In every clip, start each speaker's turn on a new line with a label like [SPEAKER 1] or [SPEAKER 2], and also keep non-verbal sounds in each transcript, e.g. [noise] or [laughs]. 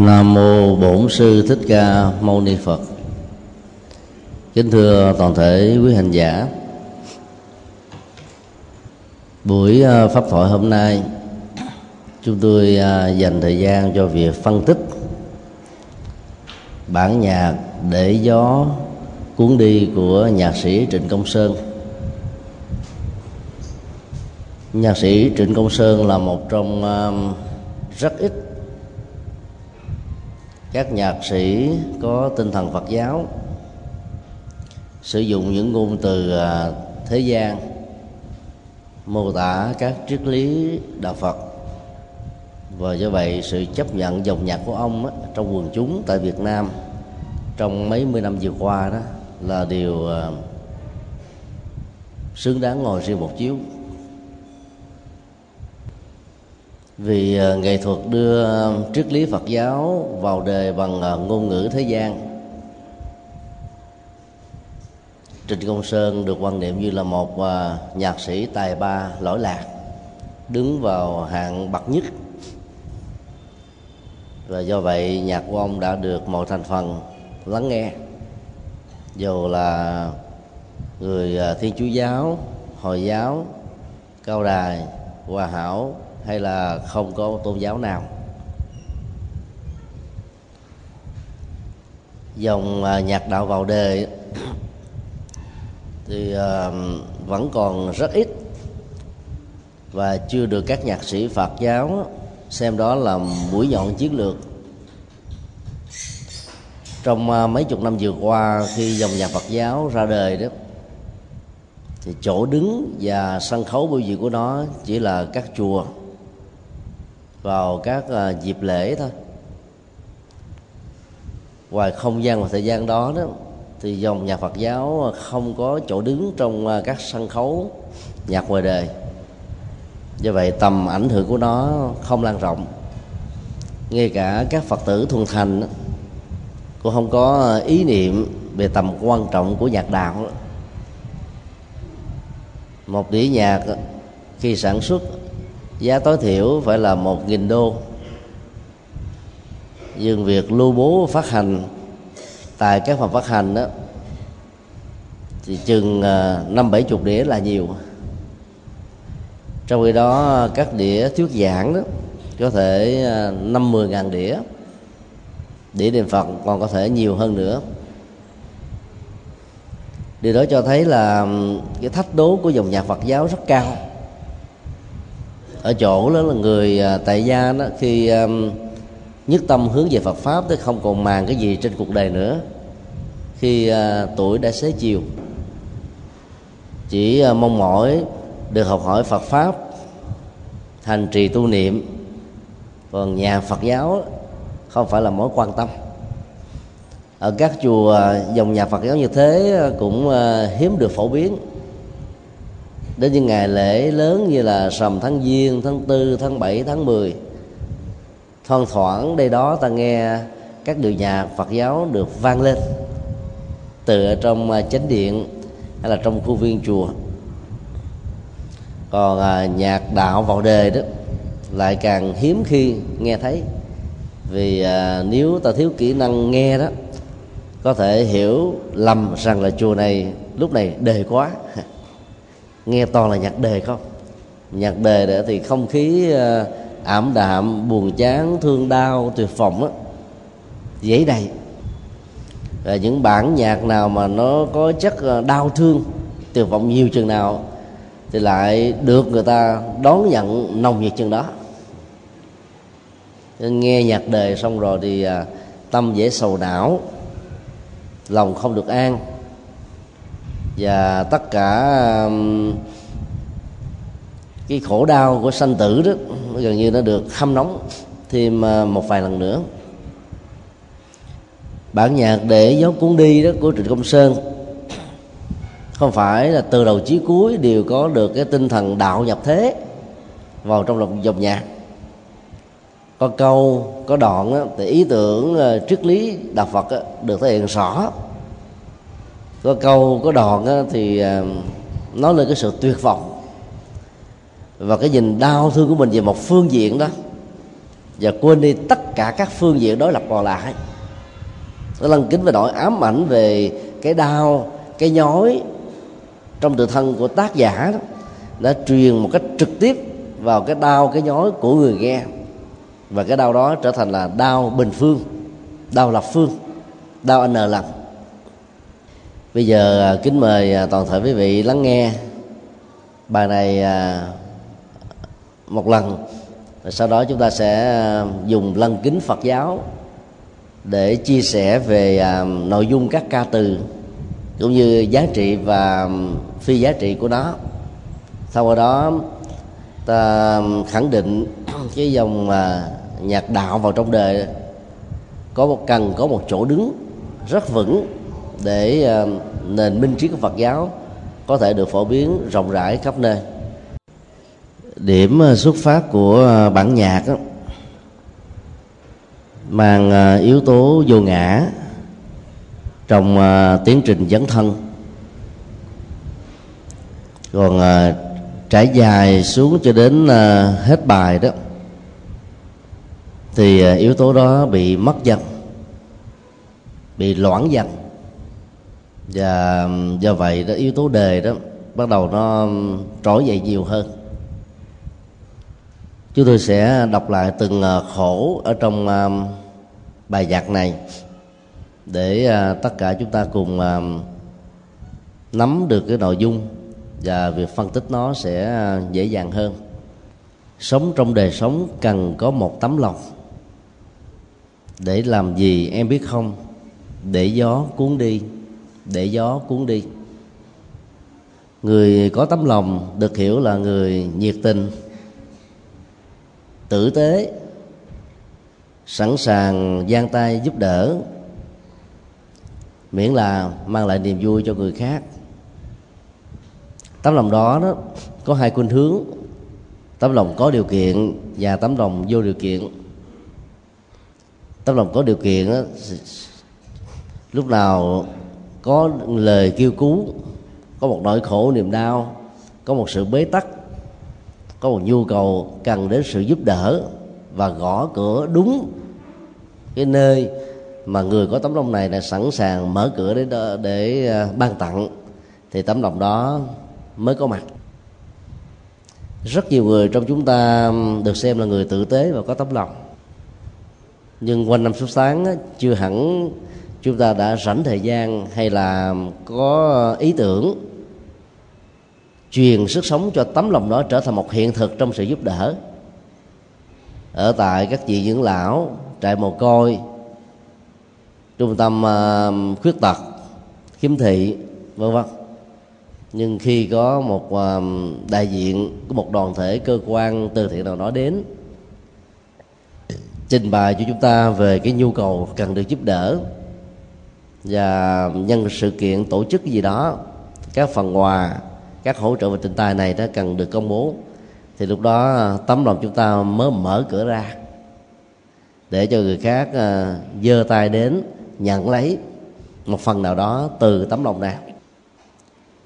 [SPEAKER 1] Nam mô Bổn sư Thích Ca Mâu Ni Phật. Kính thưa toàn thể quý hành giả. Buổi à, pháp thoại hôm nay chúng tôi à, dành thời gian cho việc phân tích bản nhạc để gió cuốn đi của nhạc sĩ Trịnh Công Sơn. Nhạc sĩ Trịnh Công Sơn là một trong à, rất ít các nhạc sĩ có tinh thần phật giáo sử dụng những ngôn từ à, thế gian mô tả các triết lý đạo phật. Và do vậy sự chấp nhận dòng nhạc của ông á, trong quần chúng tại việt nam trong mấy mươi năm vừa qua đó là điều à, xứng đáng ngồi riêng một chiếu. Vì ờ, nghệ thuật đưa triết lý phật giáo vào đề bằng ờ, ngôn ngữ thế gian. Trịnh Công Sơn được quan niệm như là một ờ, nhạc sĩ tài ba lỗi lạc, đứng vào hạng bậc nhất. Và do vậy, nhạc của ông đã được mọi thành phần lắng nghe. Dù là người thiên chúa giáo, hồi giáo, cao đài, hòa hảo hay là không có tôn giáo nào? Dòng à, nhạc đạo vào đề thì à, vẫn còn rất ít và chưa được các nhạc sĩ Phật giáo xem đó là mũi nhọn chiến lược. Trong à, mấy chục năm vừa qua khi dòng nhạc Phật giáo ra đời đó, thì chỗ đứng và sân khấu biểu diễn của nó chỉ là các chùa vào các uh, dịp lễ thôi. Ngoài không gian và thời gian đó đó thì dòng nhạc Phật giáo ờ, không có chỗ đứng trong uh, các sân khấu nhạc ngoài đời. Do vậy tầm ảnh hưởng của nó không lan rộng. Ngay cả các phật tử thuần thành cũng không có ý niệm về tầm quan trọng của nhạc đạo. Một đĩa nhạc khi sản xuất giá tối thiểu phải là một nghìn đô. Nhưng việc lưu bố phát hành tại các phòng phát hành đó thì chừng à, năm bảy chục đĩa là nhiều. Trong khi đó, các đĩa thuyết giảng đó, có thể à, năm mười ngàn đĩa đĩa niệm phật còn có thể nhiều hơn nữa. Điều đó cho thấy là cái thách đố của dòng nhạc phật giáo rất cao ở chỗ đó là người à, tại gia đó khi um, nhất tâm hướng về Phật pháp thì không còn màng cái gì trên cuộc đời nữa. Khi uh, tuổi đã xế chiều chỉ uh, mong mỏi được học hỏi Phật pháp hành trì tu niệm. Còn nhà Phật giáo không phải là mối quan tâm. Ở các chùa dòng nhà Phật giáo như thế cũng hiếm được phổ biến đến những ngày lễ lớn như là sầm tháng giêng tháng tư tháng bảy tháng 10 thoang thoảng đây đó ta nghe các điệu nhạc phật giáo được vang lên. Từ ở trong à, chánh điện hay là trong khu viên chùa. Còn à, nhạc đạo vào đề đó lại càng hiếm khi nghe thấy. Vì à, nếu ta thiếu kỹ năng nghe đó có thể hiểu lầm rằng là chùa này lúc này đề quá. [laughs] nghe toàn là nhạc đề không? Nhạc đề để thì không khí ờ, ảm đạm, buồn chán, thương đau, tuyệt vọng á. Dễ đầy. Và những bản nhạc nào mà nó có chất ờ, đau thương, tuyệt vọng nhiều chừng nào thì lại được người ta đón nhận nồng nhiệt chừng đó. Nên nghe nhạc đề xong rồi thì ờ, tâm dễ sầu não, lòng không được an và tất cả um, cái khổ đau của sanh tử đó gần như nó được hâm nóng thêm à, một vài lần nữa. Bản nhạc để gió cuốn đi đó của trịnh công sơn không phải là từ đầu chí cuối đều có được cái tinh thần đạo nhập thế vào trong lòng dòng nhạc. Có câu có đoạn đó, thì ý tưởng à, triết lý đạo phật đó, được thể hiện rõ có câu, có đoạn thì ờ, nói lên cái sự tuyệt vọng. Và cái nhìn đau thương của mình về một phương diện đó, và quên đi tất cả các phương diện đối lập còn lại. Nó lăng kính về nỗi ám ảnh về cái đau, cái nhói trong tự thân của tác giả đó, đã truyền một cách trực tiếp vào cái đau, cái nhói của người nghe. Và cái đau đó trở thành là đau bình phương, đau lập phương, đau n lần bây giờ à, kính mời à, toàn thể quý vị lắng nghe bài này à, một lần. Sau đó chúng ta sẽ dùng lăng kính phật giáo để chia sẻ về nội dung các ca từ cũng như giá trị và phi giá trị của nó. Sau qua đó, ta khẳng định [clears throat] cái dòng nhạc đạo vào trong đời. Có một cần, có một chỗ đứng rất vững để ờ, nền minh triết của Phật giáo có thể được phổ biến rộng rãi khắp nơi. Điểm ờ, xuất phát của ờ, bản nhạc đó, mang yếu tố vô ngã trong tiến trình dấn thân. Còn trải dài xuống cho đến hết bài đó thì yếu tố đó bị mất dần bị loãng dần và um, do vậy đó, yếu tố đề đó bắt đầu nó um, trỗi dậy nhiều hơn. Chúng tôi sẽ đọc lại từng ờ, khổ ở trong um, bài giảng này để ờ, tất cả chúng ta cùng nắm được cái nội dung và việc phân tích nó sẽ ờ, dễ dàng hơn. Sống trong đời sống cần có một tấm lòng. Để làm gì em biết không? Để gió cuốn đi để gió cuốn đi. Người có tấm lòng được hiểu là người nhiệt tình tử tế sẵn sàng giang tay giúp đỡ miễn là mang lại niềm vui cho người khác. Tấm lòng đó đó có hai khuynh hướng. Tấm lòng có điều kiện và tấm lòng vô điều kiện. Tấm lòng có điều kiện đó, lúc nào có lời kêu cứu, có một nỗi khổ niềm đau, có một sự bế tắc, có một nhu cầu cần đến sự giúp đỡ và gõ cửa đúng cái nơi mà người có tấm lòng này là sẵn sàng mở cửa để để à, ban tặng, thì tấm lòng đó mới có mặt. Rất nhiều người trong chúng ta được xem là người tử tế và có tấm lòng. Nhưng quanh năm suốt sáng chưa hẳn chúng ta đã rảnh thời gian hay là có ý tưởng truyền sức sống cho tấm lòng đó trở thành một hiện thực trong sự giúp đỡ? Ở tại các vị dưỡng lão, trại mồ côi, trung tâm à, khuyết tật, khiếm thị, vân vân. Nhưng khi có một à, đại diện của một đoàn thể cơ quan, từ thiện nào đó đến, trình bày cho chúng ta về cái nhu cầu cần được giúp đỡ và nhân sự kiện tổ chức gì đó các phần quà các hỗ trợ về tình tài này nó cần được công bố. Thì lúc đó à, tấm lòng chúng ta mới mở cửa ra để cho người khác à, giơ tay đến nhận lấy một phần nào đó từ tấm lòng này.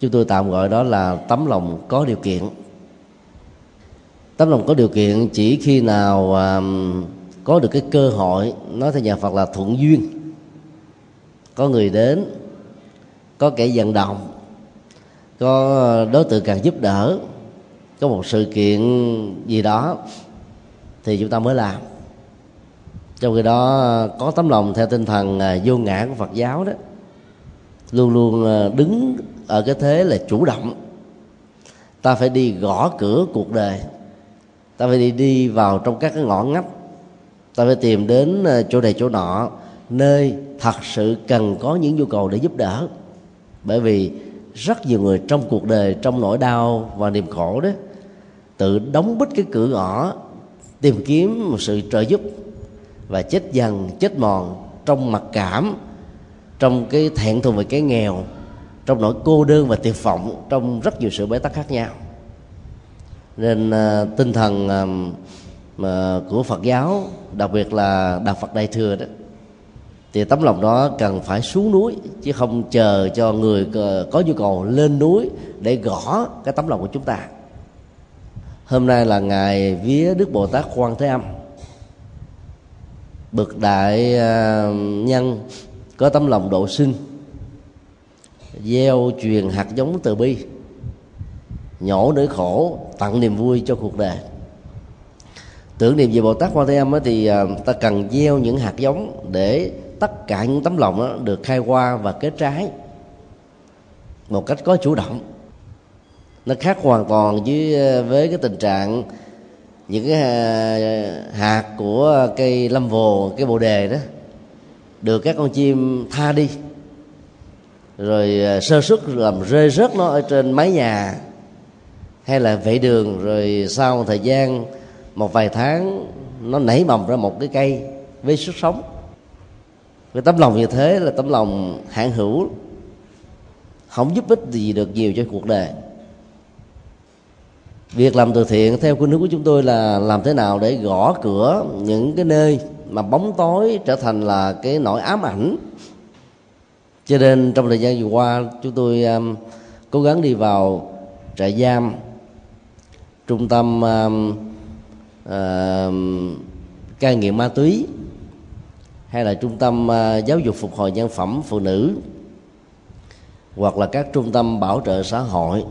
[SPEAKER 1] Chúng tôi tạm gọi đó là tấm lòng có điều kiện. Tấm lòng có điều kiện chỉ khi nào à, có được cái cơ hội nói theo nhà phật là thuận duyên có người đến, có kẻ vận động, có ờ, đối tượng cần giúp đỡ, có một sự kiện gì đó thì chúng ta mới làm. Trong khi đó ờ, có tấm lòng theo tinh thần ờ, vô ngã của phật giáo đó, luôn luôn đứng ở cái thế là chủ động. Ta phải đi gõ cửa cuộc đời, ta phải đi đi vào trong các cái ngõ ngách, ta phải tìm đến chỗ này chỗ nọ nơi thật sự cần có những nhu cầu để giúp đỡ. Bởi vì rất nhiều người trong cuộc đời trong nỗi đau và niềm khổ đó tự đóng bít cái cửa ngõ tìm kiếm một sự trợ giúp và chết dần chết mòn trong mặc cảm trong cái thẹn thùng về cái nghèo trong nỗi cô đơn và tuyệt vọng trong rất nhiều sự bế tắc khác nhau. Nên uh, tinh thần uh, của Phật giáo đặc biệt là đạo Phật Đại thừa đó thì tấm lòng đó cần phải xuống núi, chứ không chờ cho người có nhu cầu lên núi để gõ cái tấm lòng của chúng ta. Hôm nay là ngày vía đức bồ tát quan thế âm. Bậc đại à, nhân có tấm lòng độ sinh, gieo truyền hạt giống từ bi, nhổ nỗi khổ tặng niềm vui cho cuộc đời. Tưởng niệm về bồ tát quan thế âm thì à, ta cần gieo những hạt giống để tất cả những tấm lòng đó được khai hoa và kết trái một cách có chủ động. Nó khác hoàn toàn với ờ, với cái tình trạng những cái ờ, hạt của cây lâm vồ cái bồ đề đó. Được các con chim tha đi, rồi ờ, sơ xuất làm rơi rớt nó ở trên mái nhà hay là vệ đường, rồi sau một thời gian một vài tháng nó nảy mầm ra một cái cây với sức sống cái tấm lòng như thế là tấm lòng hạn hữu không giúp ích gì được nhiều cho cuộc đời. Việc làm từ thiện theo khuynh hướng của chúng tôi là làm thế nào để gõ cửa những cái nơi mà bóng tối trở thành là cái nỗi ám ảnh. Cho nên trong thời gian vừa qua chúng tôi um, cố gắng đi vào trại giam trung tâm um, uh, cai nghiện ma túy hay là trung tâm à, giáo dục phục hồi nhân phẩm phụ nữ hoặc là các trung tâm bảo trợ xã hội.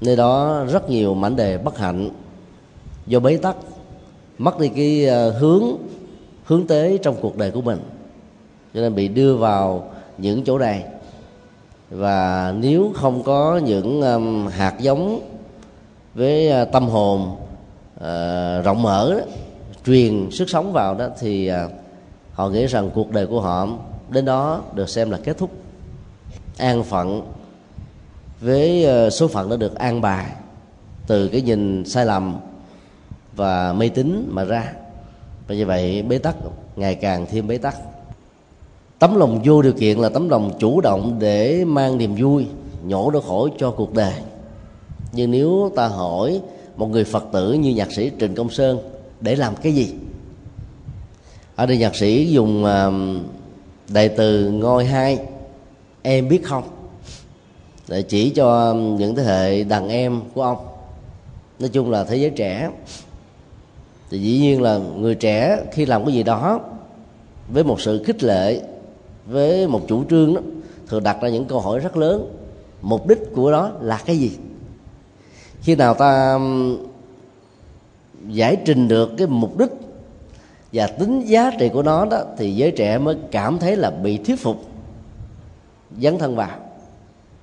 [SPEAKER 1] Nơi đó rất nhiều mảnh đề bất hạnh do bế tắc mất đi cái à, hướng hướng tới trong cuộc đời của mình. Cho nên bị đưa vào những chỗ này. Và nếu không có những um, hạt giống với uh, tâm hồn uh, rộng mở đó, truyền sức sống vào đó thì uh, họ nghĩ rằng cuộc đời của họ đến đó được xem là kết thúc. An phận với ờ, số phận đã được an bài từ cái nhìn sai lầm và mê tín mà ra. Và như vậy bế tắc, ngày càng thêm bế tắc. Tấm lòng vô điều kiện là tấm lòng chủ động để mang niềm vui, nhổ đau khổ cho cuộc đời. Nhưng nếu ta hỏi một người phật tử như nhạc sĩ trịnh công sơn, để làm cái gì? Ở đây nhạc sĩ dùng đại từ ngôi hai, em biết không? Để chỉ cho những thế hệ đàn em của ông. Nói chung là thế giới trẻ. Thì dĩ nhiên là người trẻ khi làm cái gì đó với một sự khích lệ, với một chủ trương đó, thường đặt ra những câu hỏi rất lớn. Mục đích của đó là cái gì? Khi nào ta giải trình được cái mục đích và tính giá trị của nó đó thì giới trẻ mới cảm thấy là bị thuyết phục. Dấn thân vào.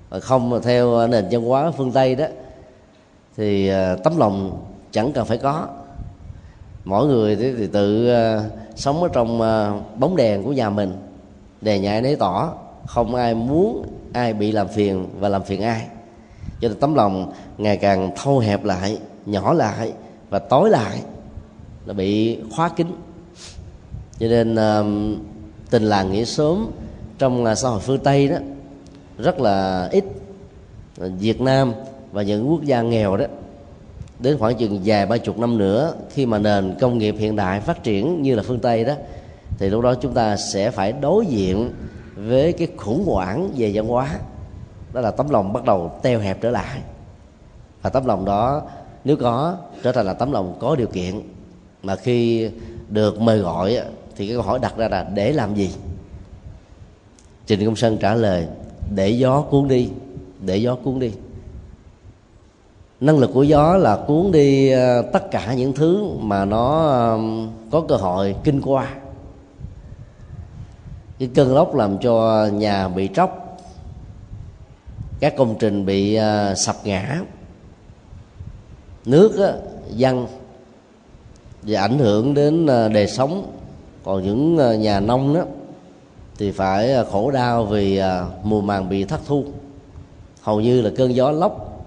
[SPEAKER 1] Và không mà theo nền văn hóa phương tây đó, thì à, tấm lòng chẳng cần phải có. Mỗi người thì tự à, sống ở trong à, bóng đèn của nhà mình. Đề nhà nấy tỏ, không ai muốn ai bị làm phiền và làm phiền ai. Cho nên tấm lòng ngày càng thâu hẹp lại, nhỏ lại và tối lại là bị khóa kín cho nên uh, tình làng nghĩa sớm trong uh, xã hội phương tây đó rất là ít. Việt nam và những quốc gia nghèo đó đến khoảng chừng vài ba chục năm nữa khi mà nền công nghiệp hiện đại phát triển như là phương tây đó thì lúc đó chúng ta sẽ phải đối diện với cái khủng hoảng về văn hóa. Đó là tấm lòng bắt đầu teo hẹp trở lại. Và tấm lòng đó nếu có trở thành là tấm lòng có điều kiện. Mà khi được mời gọi thì cái câu hỏi đặt ra là để làm gì? Trình công sơn trả lời để gió cuốn đi để gió cuốn đi. Năng lực của gió là cuốn đi ờ, tất cả những thứ mà nó có cơ hội kinh qua. Cái cơn lốc làm cho nhà bị tróc các công trình bị ờ, sập ngã. Nước á, dân và ảnh hưởng đến ờ, đời sống còn những ờ, nhà nông đó thì phải ờ, khổ đau vì ờ, mùa màng bị thất thu. Hầu như là cơn gió lốc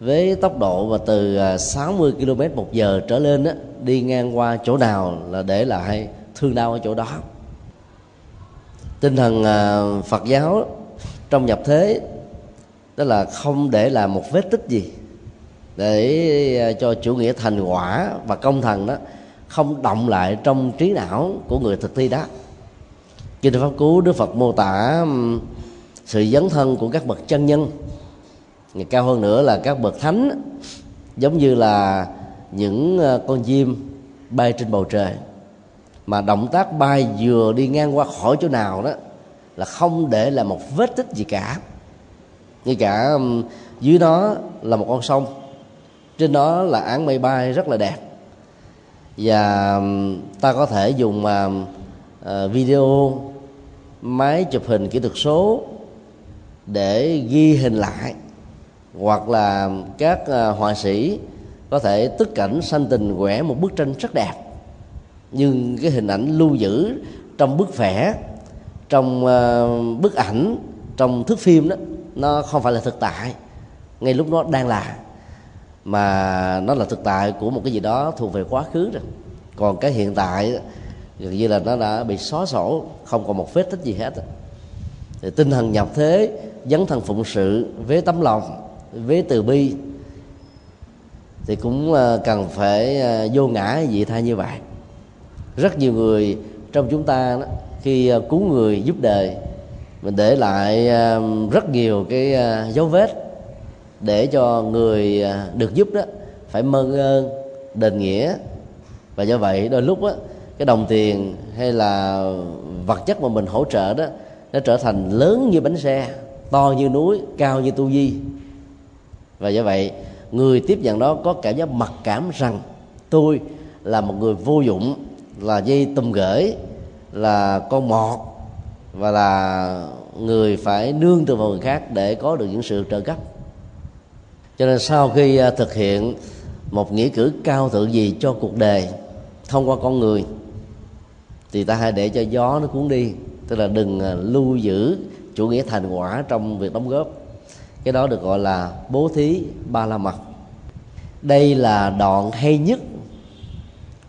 [SPEAKER 1] với tốc độ và từ 60 km một giờ trở lên đó, đi ngang qua chỗ nào là để lại thương đau ở chỗ đó. Tinh thần phật giáo trong nhập thế đó là không để lại một vết tích gì để cho chủ nghĩa thành quả và công thần đó không động lại trong trí não của người thực thi đó. Kinh pháp cú đức phật mô tả sự dấn thân của các bậc chân nhân. Ngày cao hơn nữa là các bậc thánh, giống như là những ờ, con chim bay trên bầu trời. Mà động tác bay vừa đi ngang qua khỏi chỗ nào đó là không để lại một vết tích gì cả. Như cả dưới đó là một con sông. Trên đó là áng mây bay rất là đẹp và um, ta có thể dùng um, uh, video máy chụp hình kỹ thuật số để ghi hình lại. Hoặc là các uh, họa sĩ có thể tức cảnh sanh tình quẻ một bức tranh rất đẹp. Nhưng cái hình ảnh lưu giữ trong bức vẽ trong uh, bức ảnh trong thước phim đó nó không phải là thực tại. Ngay lúc nó đang là mà nó là thực tại của một cái gì đó thuộc về quá khứ rồi. Còn cái hiện tại gần như là nó đã bị xóa sổ không còn một vết tích gì hết. Thì tinh thần nhập thế dấn thân phụng sự với tấm lòng với từ bi thì cũng ờ, cần phải ờ, vô ngã vị tha như vậy. Rất nhiều người trong chúng ta đó, khi ờ, cứu người giúp đời mình để lại rất nhiều cái dấu vết để cho người à, được giúp đó phải mơn ơn đền nghĩa. Và do vậy đôi lúc đó cái đồng tiền hay là vật chất mà mình hỗ trợ đó, nó trở thành lớn như bánh xe, to như núi, cao như tu di. Và do vậy, người tiếp nhận đó có cảm giác mặc cảm rằng tôi là một người vô dụng, là dây tùm gửi, là con mọt, và là người phải nương từ vào người khác để có được những sự trợ cấp cho nên sau khi à, thực hiện một nghĩa cử cao thượng gì cho cuộc đời thông qua con người thì ta hãy để cho gió nó cuốn đi tức là đừng à, lưu giữ chủ nghĩa thành quả trong việc đóng góp. Cái đó được gọi là bố thí ba la mật. Đây là đoạn hay nhất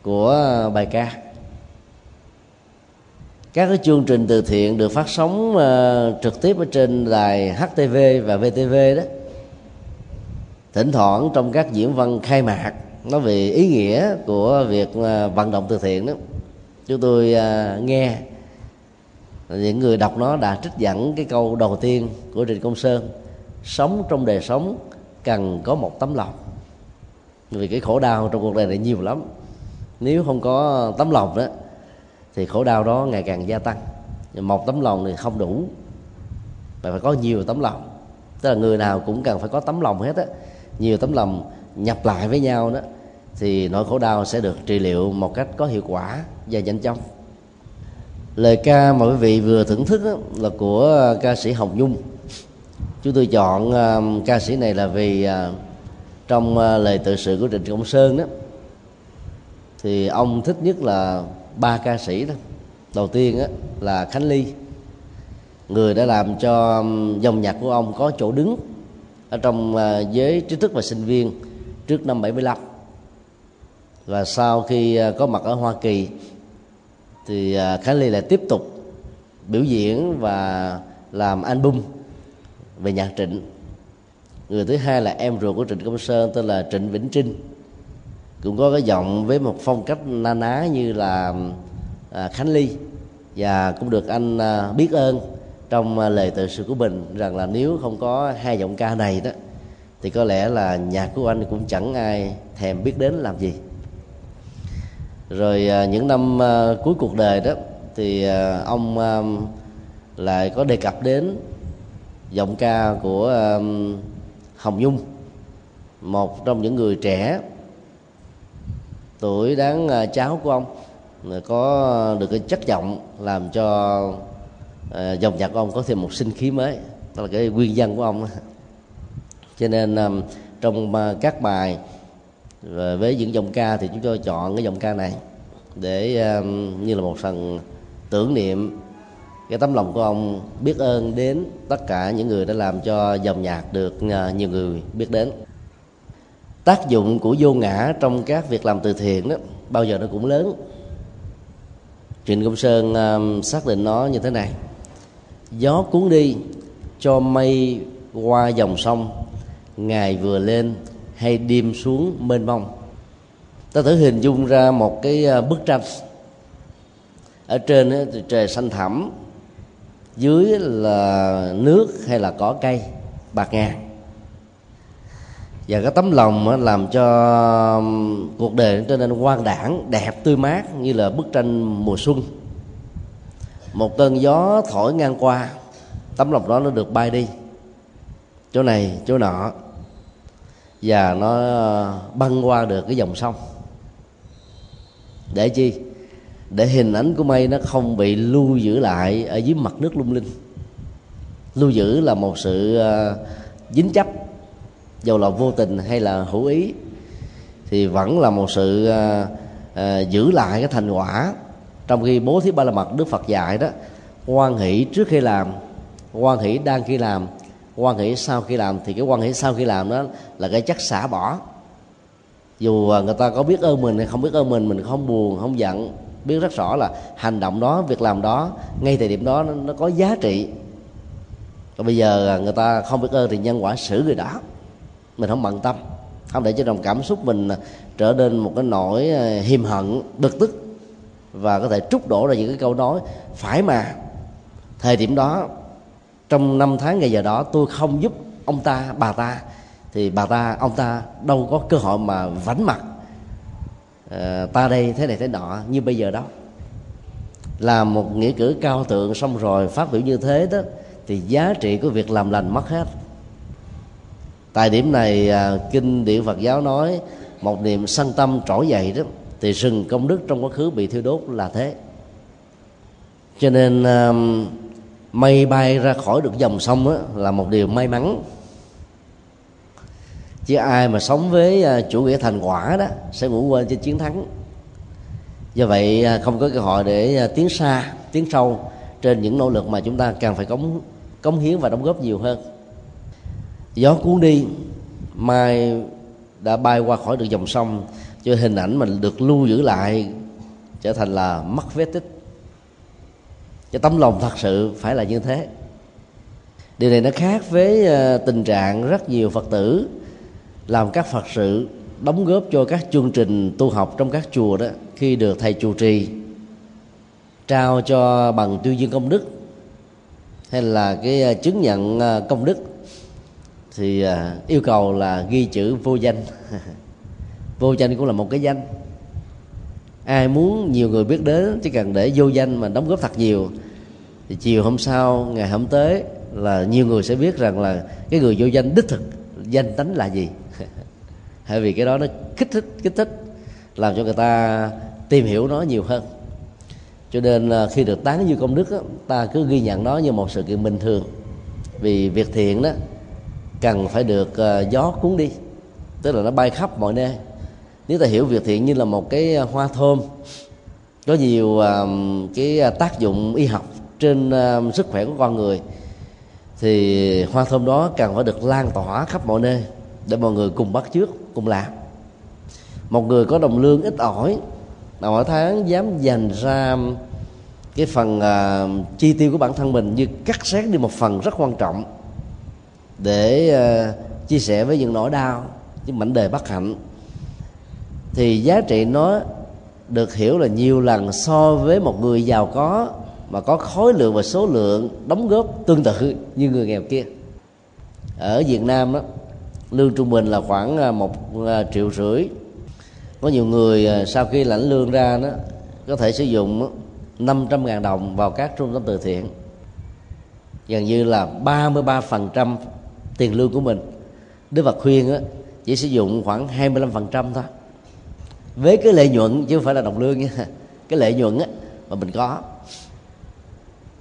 [SPEAKER 1] của à, bài ca. Các cái chương trình từ thiện được phát sóng uh, trực tiếp ở trên đài HTV và VTV đó thỉnh thoảng trong các diễn văn khai mạc, nói về ý nghĩa của việc à, vận động từ thiện đó. Chúng tôi à, nghe những người đọc nó đã trích dẫn cái câu đầu tiên của Trịnh Công Sơn, sống trong đời sống cần có một tấm lòng. Vì cái khổ đau trong cuộc đời này nhiều lắm. Nếu không có tấm lòng đó, thì khổ đau đó ngày càng gia tăng. Một tấm lòng thì không đủ. Phải phải có nhiều tấm lòng. Tức là người nào cũng cần phải có tấm lòng hết á nhiều tấm lòng nhập lại với nhau đó thì nỗi khổ đau sẽ được trị liệu một cách có hiệu quả và nhanh chóng. Lời ca mà quý vị vừa thưởng thức là của ca sĩ hồng nhung. Chúng tôi chọn uh, ca sĩ này là vì uh, trong uh, lời tự sự của trịnh công sơn đó thì ông thích nhất là ba ca sĩ đó. Đầu tiên đó, là khánh ly người đã làm cho um, dòng nhạc của ông có chỗ đứng ở trong à, giới trí thức và sinh viên trước năm 75 và sau khi à, có mặt ở Hoa Kỳ thì à, Khánh Ly lại tiếp tục biểu diễn và làm album về nhạc trịnh. Người thứ hai là em ruột của trịnh công sơn tên là trịnh vĩnh trinh. Cũng có cái giọng với một phong cách na ná như là à, khánh ly. Và cũng được anh à, biết ơn trong à, lời tự sự của mình rằng là nếu không có hai giọng ca này đó, thì có lẽ là nhạc của anh cũng chẳng ai thèm biết đến làm gì. Rồi à, những năm à, cuối cuộc đời đó, thì ông lại có đề cập đến giọng ca của hồng nhung, một trong những người trẻ tuổi đáng cháu của ông. Có được cái chất giọng làm cho Ờ, dòng nhạc của ông có thêm một sinh khí mới đó là cái nguyên dân của ông cho nên trong à, các bài với những dòng ca thì chúng tôi chọn cái dòng ca này để như là một phần tưởng niệm cái tấm lòng của ông biết ơn đến tất cả những người đã làm cho dòng nhạc được à, nhiều người biết đến. Tác dụng của vô ngã trong các việc làm từ thiện đó bao giờ nó cũng lớn. Trịnh công sơn uh, xác định nó như thế này gió cuốn đi, cho mây qua dòng sông. Ngày vừa lên, hay đêm xuống mênh mông. Ta thử hình dung ra một cái à, bức tranh. Ở trên thì trời xanh thẳm, dưới là nước hay là cỏ cây, bạc ngàn. Và cái tấm lòng làm cho cuộc đời trở nên quang đảng đẹp tươi mát, như là bức tranh mùa xuân một cơn gió thổi ngang qua tấm lòng đó nó được bay đi. Chỗ này chỗ nọ. Và nó ờ, băng qua được cái dòng sông. Để chi? Để hình ảnh của mây nó không bị lưu giữ lại ở dưới mặt nước lung linh. Lưu giữ là một sự ờ, dính chấp. Dầu là vô tình hay là hữu ý thì vẫn là một sự uh, uh, giữ lại cái thành quả trong khi bố thí ba la mật đức phật dạy đó quan hỷ trước khi làm quan hỷ đang khi làm quan hỷ sau khi làm thì cái quan hỷ sau khi làm đó là cái chất xả bỏ. Dù à, người ta có biết ơn mình hay không biết ơn mình mình không buồn không giận biết rất rõ là hành động đó việc làm đó ngay thời điểm đó nó, nó có giá trị. Còn bây giờ à, người ta không biết ơn thì nhân quả xử người đó. Mình không bận tâm không để cho dòng cảm xúc mình à, trở nên một cái nỗi hiềm hận bực tức và có thể trút đổ ra những cái câu nói phải mà. Thời điểm đó trong năm tháng ngày giờ đó tôi không giúp ông ta bà ta thì bà ta ông ta đâu có cơ hội mà vánh mặt. À, ta đây thế này thế nọ. Như bây giờ đó là một nghĩa cử cao thượng xong rồi phát biểu như thế đó thì giá trị của việc làm lành mất hết. Tại điểm này à, kinh điển phật giáo nói một niềm sân tâm trỗi dậy đó thì rừng công đức trong quá khứ bị thiêu đốt là thế. Cho nên um, uh, mây bay ra khỏi được dòng sông đó, là một điều may mắn. Chứ ai mà sống với à, chủ nghĩa thành quả đó sẽ ngủ quên trên chiến thắng. Do vậy à, không có cơ hội để à, tiến xa tiến sâu trên những nỗ lực mà chúng ta cần phải cống cống hiến và đóng góp nhiều hơn. Gió cuốn đi mai đã bay qua khỏi được dòng sông cho hình ảnh mình được lưu giữ lại trở thành là mất vết tích. Cái tấm lòng thật sự phải là như thế. Điều này nó khác với ờ, tình trạng rất nhiều phật tử làm các phật sự đóng góp cho các chương trình tu học trong các chùa đó khi được thầy chủ trì, trao cho bằng tuyên dương công đức hay là cái ờ, chứng nhận ờ, công đức thì yêu cầu là ghi chữ vô danh. [laughs] vô danh cũng là một cái danh. Ai muốn nhiều người biết đến chỉ cần để vô danh mà đóng góp thật nhiều thì chiều hôm sau ngày hôm tới là nhiều người sẽ biết rằng là cái người vô danh đích thực danh tánh là gì. [laughs] Hay vì cái đó nó kích thích kích thích làm cho người ta tìm hiểu nó nhiều hơn. Cho nên khi được tán như công đức đó, ta cứ ghi nhận nó như một sự kiện bình thường. Vì việc thiện đó cần phải được ờ, gió cuốn đi tức là nó bay khắp mọi nơi nếu ta hiểu việc thiện như là một cái à, hoa thơm có nhiều à, cái à, tác dụng y học trên sức khỏe của con người thì hoa thơm đó cần phải được lan tỏa khắp mọi nơi để mọi người cùng bắt trước cùng làm. Một người có đồng lương ít ỏi mà mỗi tháng dám dành ra cái phần uh, chi tiêu của bản thân mình như cắt xén đi một phần rất quan trọng để uh, chia sẻ với những nỗi đau những mảnh đề bất hạnh thì giá trị nó được hiểu là nhiều lần so với một người giàu có mà có khối lượng và số lượng đóng góp tương tự như người nghèo kia. Ở Việt Nam đó lương trung bình là khoảng à, một à, triệu rưỡi. Có nhiều người à, sau khi lãnh lương ra đó có thể sử dụng 500 ngàn đồng vào các trung tâm từ thiện. Gần như là 33% tiền lương của mình. Đức Phật khuyên á, chỉ sử dụng khoảng 25% thôi với cái lợi nhuận chứ không phải là đồng lương nha. [laughs] Cái lợi nhuận á, mà mình có.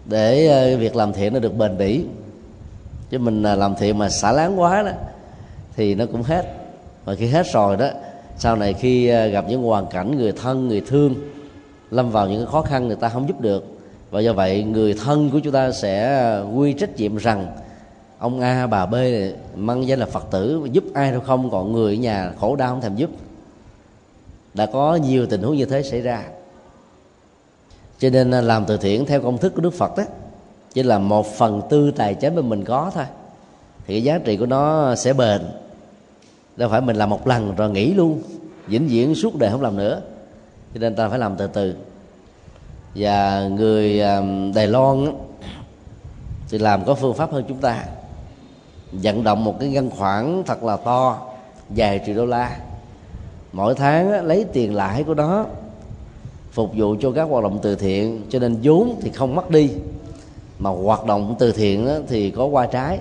[SPEAKER 1] Để ờ, việc làm thiện nó được bền bỉ. Chứ mình à, làm thiện mà xả láng quá đó thì nó cũng hết. Và khi hết rồi đó sau này khi ờ, gặp những hoàn cảnh người thân người thương lâm vào những khó khăn người ta không giúp được. Và do vậy người thân của chúng ta sẽ ờ, quy trách nhiệm rằng ông a bà b này mang danh là phật tử giúp ai đâu không còn người ở nhà khổ đau không thèm giúp đã có nhiều tình huống như thế xảy ra. Cho nên à, làm từ thiện theo công thức của đức phật đó chỉ là một phần tư tài chính mà mình có thôi, thì cái giá trị của nó sẽ bền. Đâu phải mình làm một lần rồi nghỉ luôn, vĩnh viễn suốt đời không làm nữa. Cho nên ta phải làm từ từ. Và người à, đài loan thì làm có phương pháp hơn chúng ta. Vận động một cái ngân khoản thật là to, vài triệu đô la mỗi tháng lấy tiền lãi của nó, phục vụ cho các hoạt động từ thiện, cho nên vốn thì không mất đi. Mà hoạt động từ thiện thì có qua trái,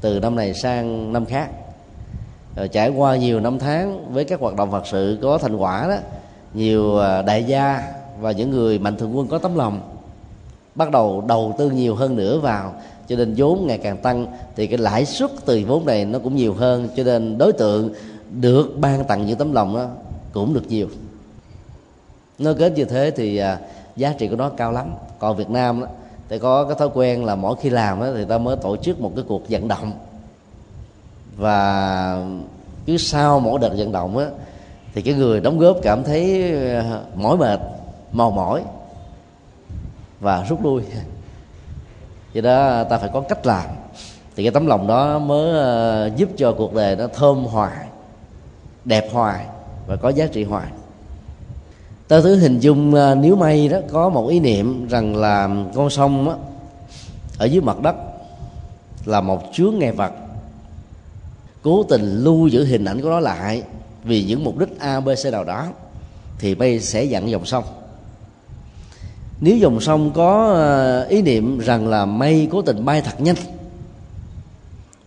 [SPEAKER 1] từ năm này sang năm khác. Rồi trải qua nhiều năm tháng với các hoạt động phật sự có thành quả đó, nhiều à, đại gia và những người mạnh thường quân có tấm lòng bắt đầu đầu tư nhiều hơn nữa vào. Cho nên vốn ngày càng tăng, thì cái lãi suất từ vốn này nó cũng nhiều hơn. Cho nên đối tượng được ban tặng những tấm lòng đó cũng được nhiều. Nó kết như thế thì à, giá trị của nó cao lắm. Còn việt nam đó, thì có cái thói quen là mỗi khi làm đó, thì ta mới tổ chức một cái cuộc vận động. Và cứ sau mỗi đợt vận động á thì cái người đóng góp cảm thấy à, mỏi mệt màu mỏi và rút lui. [laughs] Vậy đó ta phải có cách làm. Thì cái tấm lòng đó mới à, giúp cho cuộc đời nó thơm hoài đẹp hoài và có giá trị hoài. Ta thứ hình dung ờ, nếu may đó có một ý niệm rằng là con sông đó, ở dưới mặt đất là một chướng ngại vật cố tình lưu giữ hình ảnh của nó lại vì những mục đích a b c nào đó thì bay sẽ dặn dòng sông. Nếu dòng sông có ờ, ý niệm rằng là mây cố tình bay thật nhanh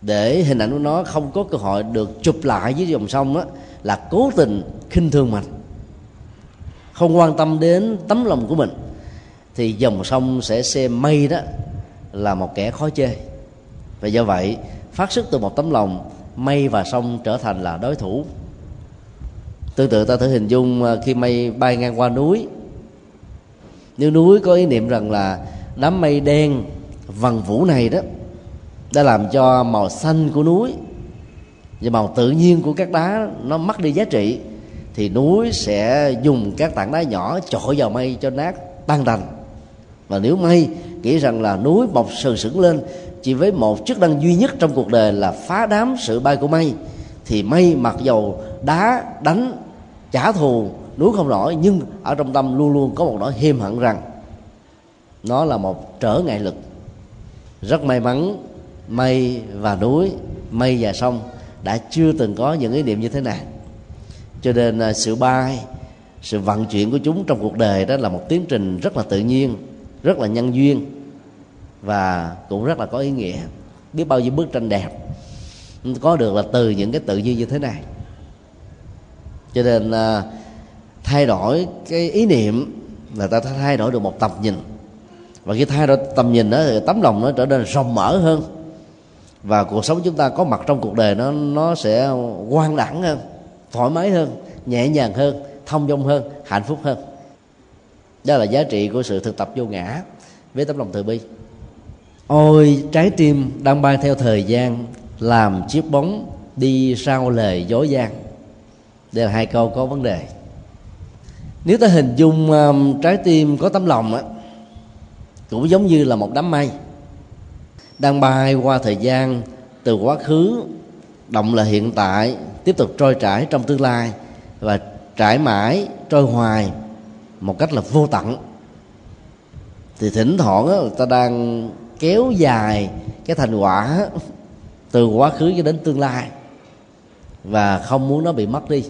[SPEAKER 1] để hình ảnh của nó không có cơ hội được chụp lại với dòng sông đó là cố tình khinh thường mình, không quan tâm đến tấm lòng của mình, thì dòng sông sẽ xem mây đó là một kẻ khó chơi và do vậy, phát xuất từ một tấm lòng, mây và sông trở thành là đối thủ. Tương tự ta thử hình dung à, khi mây bay ngang qua núi, nếu núi có ý niệm rằng là đám mây đen vằn vũ này đó đã làm cho màu xanh của núi và màu tự nhiên của các đá nó mất đi giá trị, thì núi sẽ dùng các tảng đá nhỏ chọi vào mây cho nát tan tành và nếu mây nghĩ rằng là núi mọc sừng sững lên, chỉ với một chức năng duy nhất trong cuộc đời là phá đám sự bay của mây, thì mây mặc dầu đá đánh, trả thù, núi không nổi, nhưng ở trong tâm luôn luôn có một nỗi hiềm hận rằng nó là một trở ngại lực. Rất may mắn mây và núi, mây và sông đã chưa từng có những ý niệm như thế này. Cho nên à, sự bay, sự vận chuyển của chúng trong cuộc đời đó là một tiến trình rất là tự nhiên, rất là nhân duyên và cũng rất là có ý nghĩa. Biết bao nhiêu bức tranh đẹp có được là từ những cái tự nhiên như thế này. Cho nên à, thay đổi cái ý niệm là ta thay đổi được một tầm nhìn. Và khi thay đổi tầm nhìn đó thì tấm lòng nó trở nên rộng mở hơn và cuộc sống chúng ta có mặt trong cuộc đời nó nó sẽ quan đẳng hơn thoải mái hơn nhẹ nhàng hơn thông dong hơn hạnh phúc hơn. Đó là giá trị của sự thực tập vô ngã với tấm lòng từ bi. Ôi trái tim đang bay theo thời gian làm chiếc bóng đi sau lời dối gian. Đây là hai câu có vấn đề. Nếu ta hình dung um, trái tim có tấm lòng á cũng giống như là một đám mây đang bay qua thời gian từ quá khứ động là hiện tại tiếp tục trôi trải trong tương lai và trải mãi trôi hoài một cách là vô tận. Thì thỉnh thoảng á, ta đang kéo dài cái thành quả từ quá khứ cho đến tương lai và không muốn nó bị mất đi.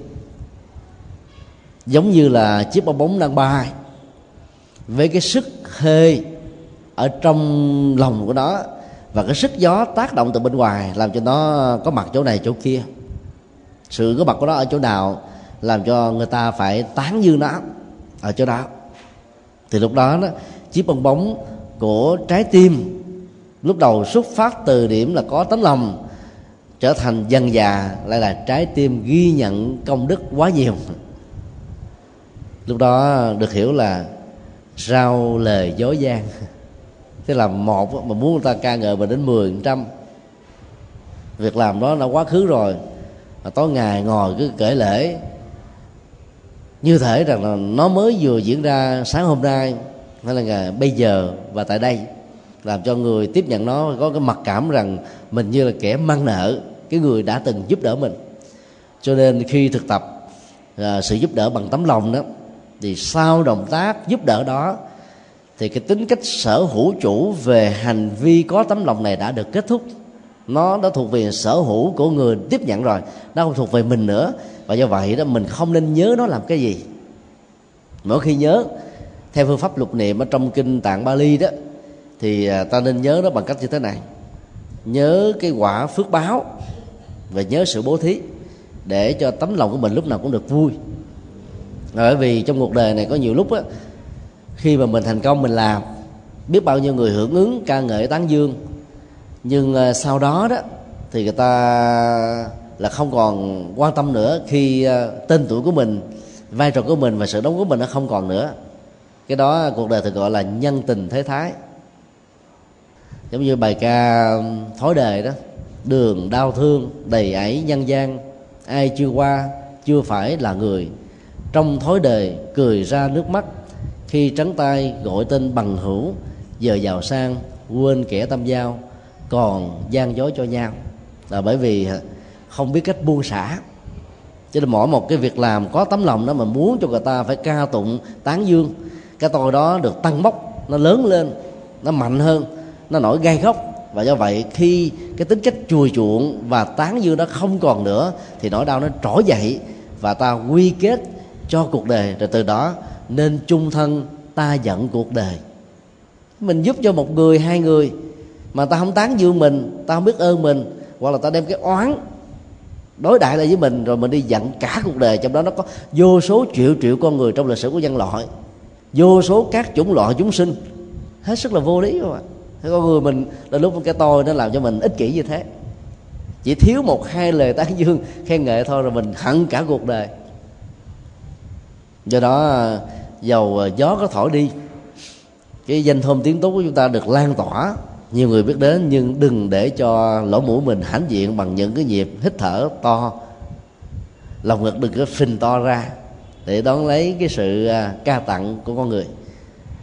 [SPEAKER 1] Giống như là chiếc bong bóng đang bay với cái sức hơi ở trong lòng của nó và cái sức gió tác động từ bên ngoài làm cho nó có mặt chỗ này chỗ kia. Sự có mặt của nó ở chỗ nào làm cho người ta phải tán dương nó ở chỗ đó. Thì lúc đó đó, chiếc bong bóng của trái tim lúc đầu xuất phát từ điểm là có tấm lòng trở thành dân già lại là trái tim ghi nhận công đức quá nhiều. Lúc đó được hiểu là rau lời dối gian tức là một mà muốn người ta ca ngợi mình đến mười trăm. Việc làm đó đã quá khứ rồi. Mà tối ngày ngồi cứ kể lễ. Như thể rằng là nó mới vừa diễn ra sáng hôm nay hay là ngày bây giờ và tại đây. Làm cho người tiếp nhận nó có cái mặc cảm rằng mình như là kẻ mang nợ cái người đã từng giúp đỡ mình. Cho nên khi thực tập à, sự giúp đỡ bằng tấm lòng đó thì sau động tác giúp đỡ đó thì cái tính cách sở hữu chủ về hành vi có tấm lòng này đã được kết thúc. Nó đã thuộc về sở hữu của người tiếp nhận rồi, nó không thuộc về mình nữa. Và do vậy đó, mình không nên nhớ nó làm cái gì. Mỗi khi nhớ, theo phương pháp lục niệm ở trong kinh tạng Bali đó, thì à, ta nên nhớ nó bằng cách như thế này. Nhớ cái quả phước báo và nhớ sự bố thí để cho tấm lòng của mình lúc nào cũng được vui. Bởi vì trong cuộc đời này có nhiều lúc á khi mà mình thành công, mình làm, biết bao nhiêu người hưởng ứng ca ngợi tán dương. Nhưng ờ, sau đó đó, thì người ta là không còn quan tâm nữa khi ờ, tên tuổi của mình, vai trò của mình và sự đóng góp của mình nó không còn nữa. Cái đó cuộc đời thường gọi là nhân tình thế thái. Giống như bài ca Thối đề đó, đường đau thương đầy ải nhân gian, ai chưa qua, chưa phải là người. Trong Thối đời cười ra nước mắt khi trắng tay gọi tên bằng hữu, giờ giàu sang, quên kẻ tâm giao, còn gian dối cho nhau. Là bởi vì không biết cách buông xả. Cho nên mỗi một cái việc làm có tấm lòng đó mà muốn cho người ta phải ca tụng, tán dương, cái tôi đó được tăng bốc, nó lớn lên, nó mạnh hơn, nó nổi gai góc. Và do vậy, khi cái tính cách chùi chuộng và tán dương đó không còn nữa, thì nỗi đau nó trỗi dậy và ta quy kết cho cuộc đời. Rồi từ đó nên chung thân ta giận cuộc đời. Mình giúp cho một người, hai người mà ta không tán dương mình, ta không biết ơn mình, hoặc là ta đem cái oán đối đại lại với mình, rồi mình đi giận cả cuộc đời. Trong đó nó có vô số triệu triệu con người trong lịch sử của nhân loại, vô số các chủng loại chúng sinh. Hết sức là vô lý không ạ? Thế con người mình là lúc cái tôi nó làm cho mình ích kỷ như thế. Chỉ thiếu một hai lời tán dương khen ngợi thôi, rồi mình hận cả cuộc đời do đó à, dầu à, gió có thổi đi, cái danh thơm tiếng tốt của chúng ta được lan tỏa. Nhiều người biết đến, nhưng đừng để cho lỗ mũi mình hãnh diện bằng những cái nhịp hít thở to. Lòng ngực đừng có phình to ra để đón lấy cái sự à, ca tặng của con người.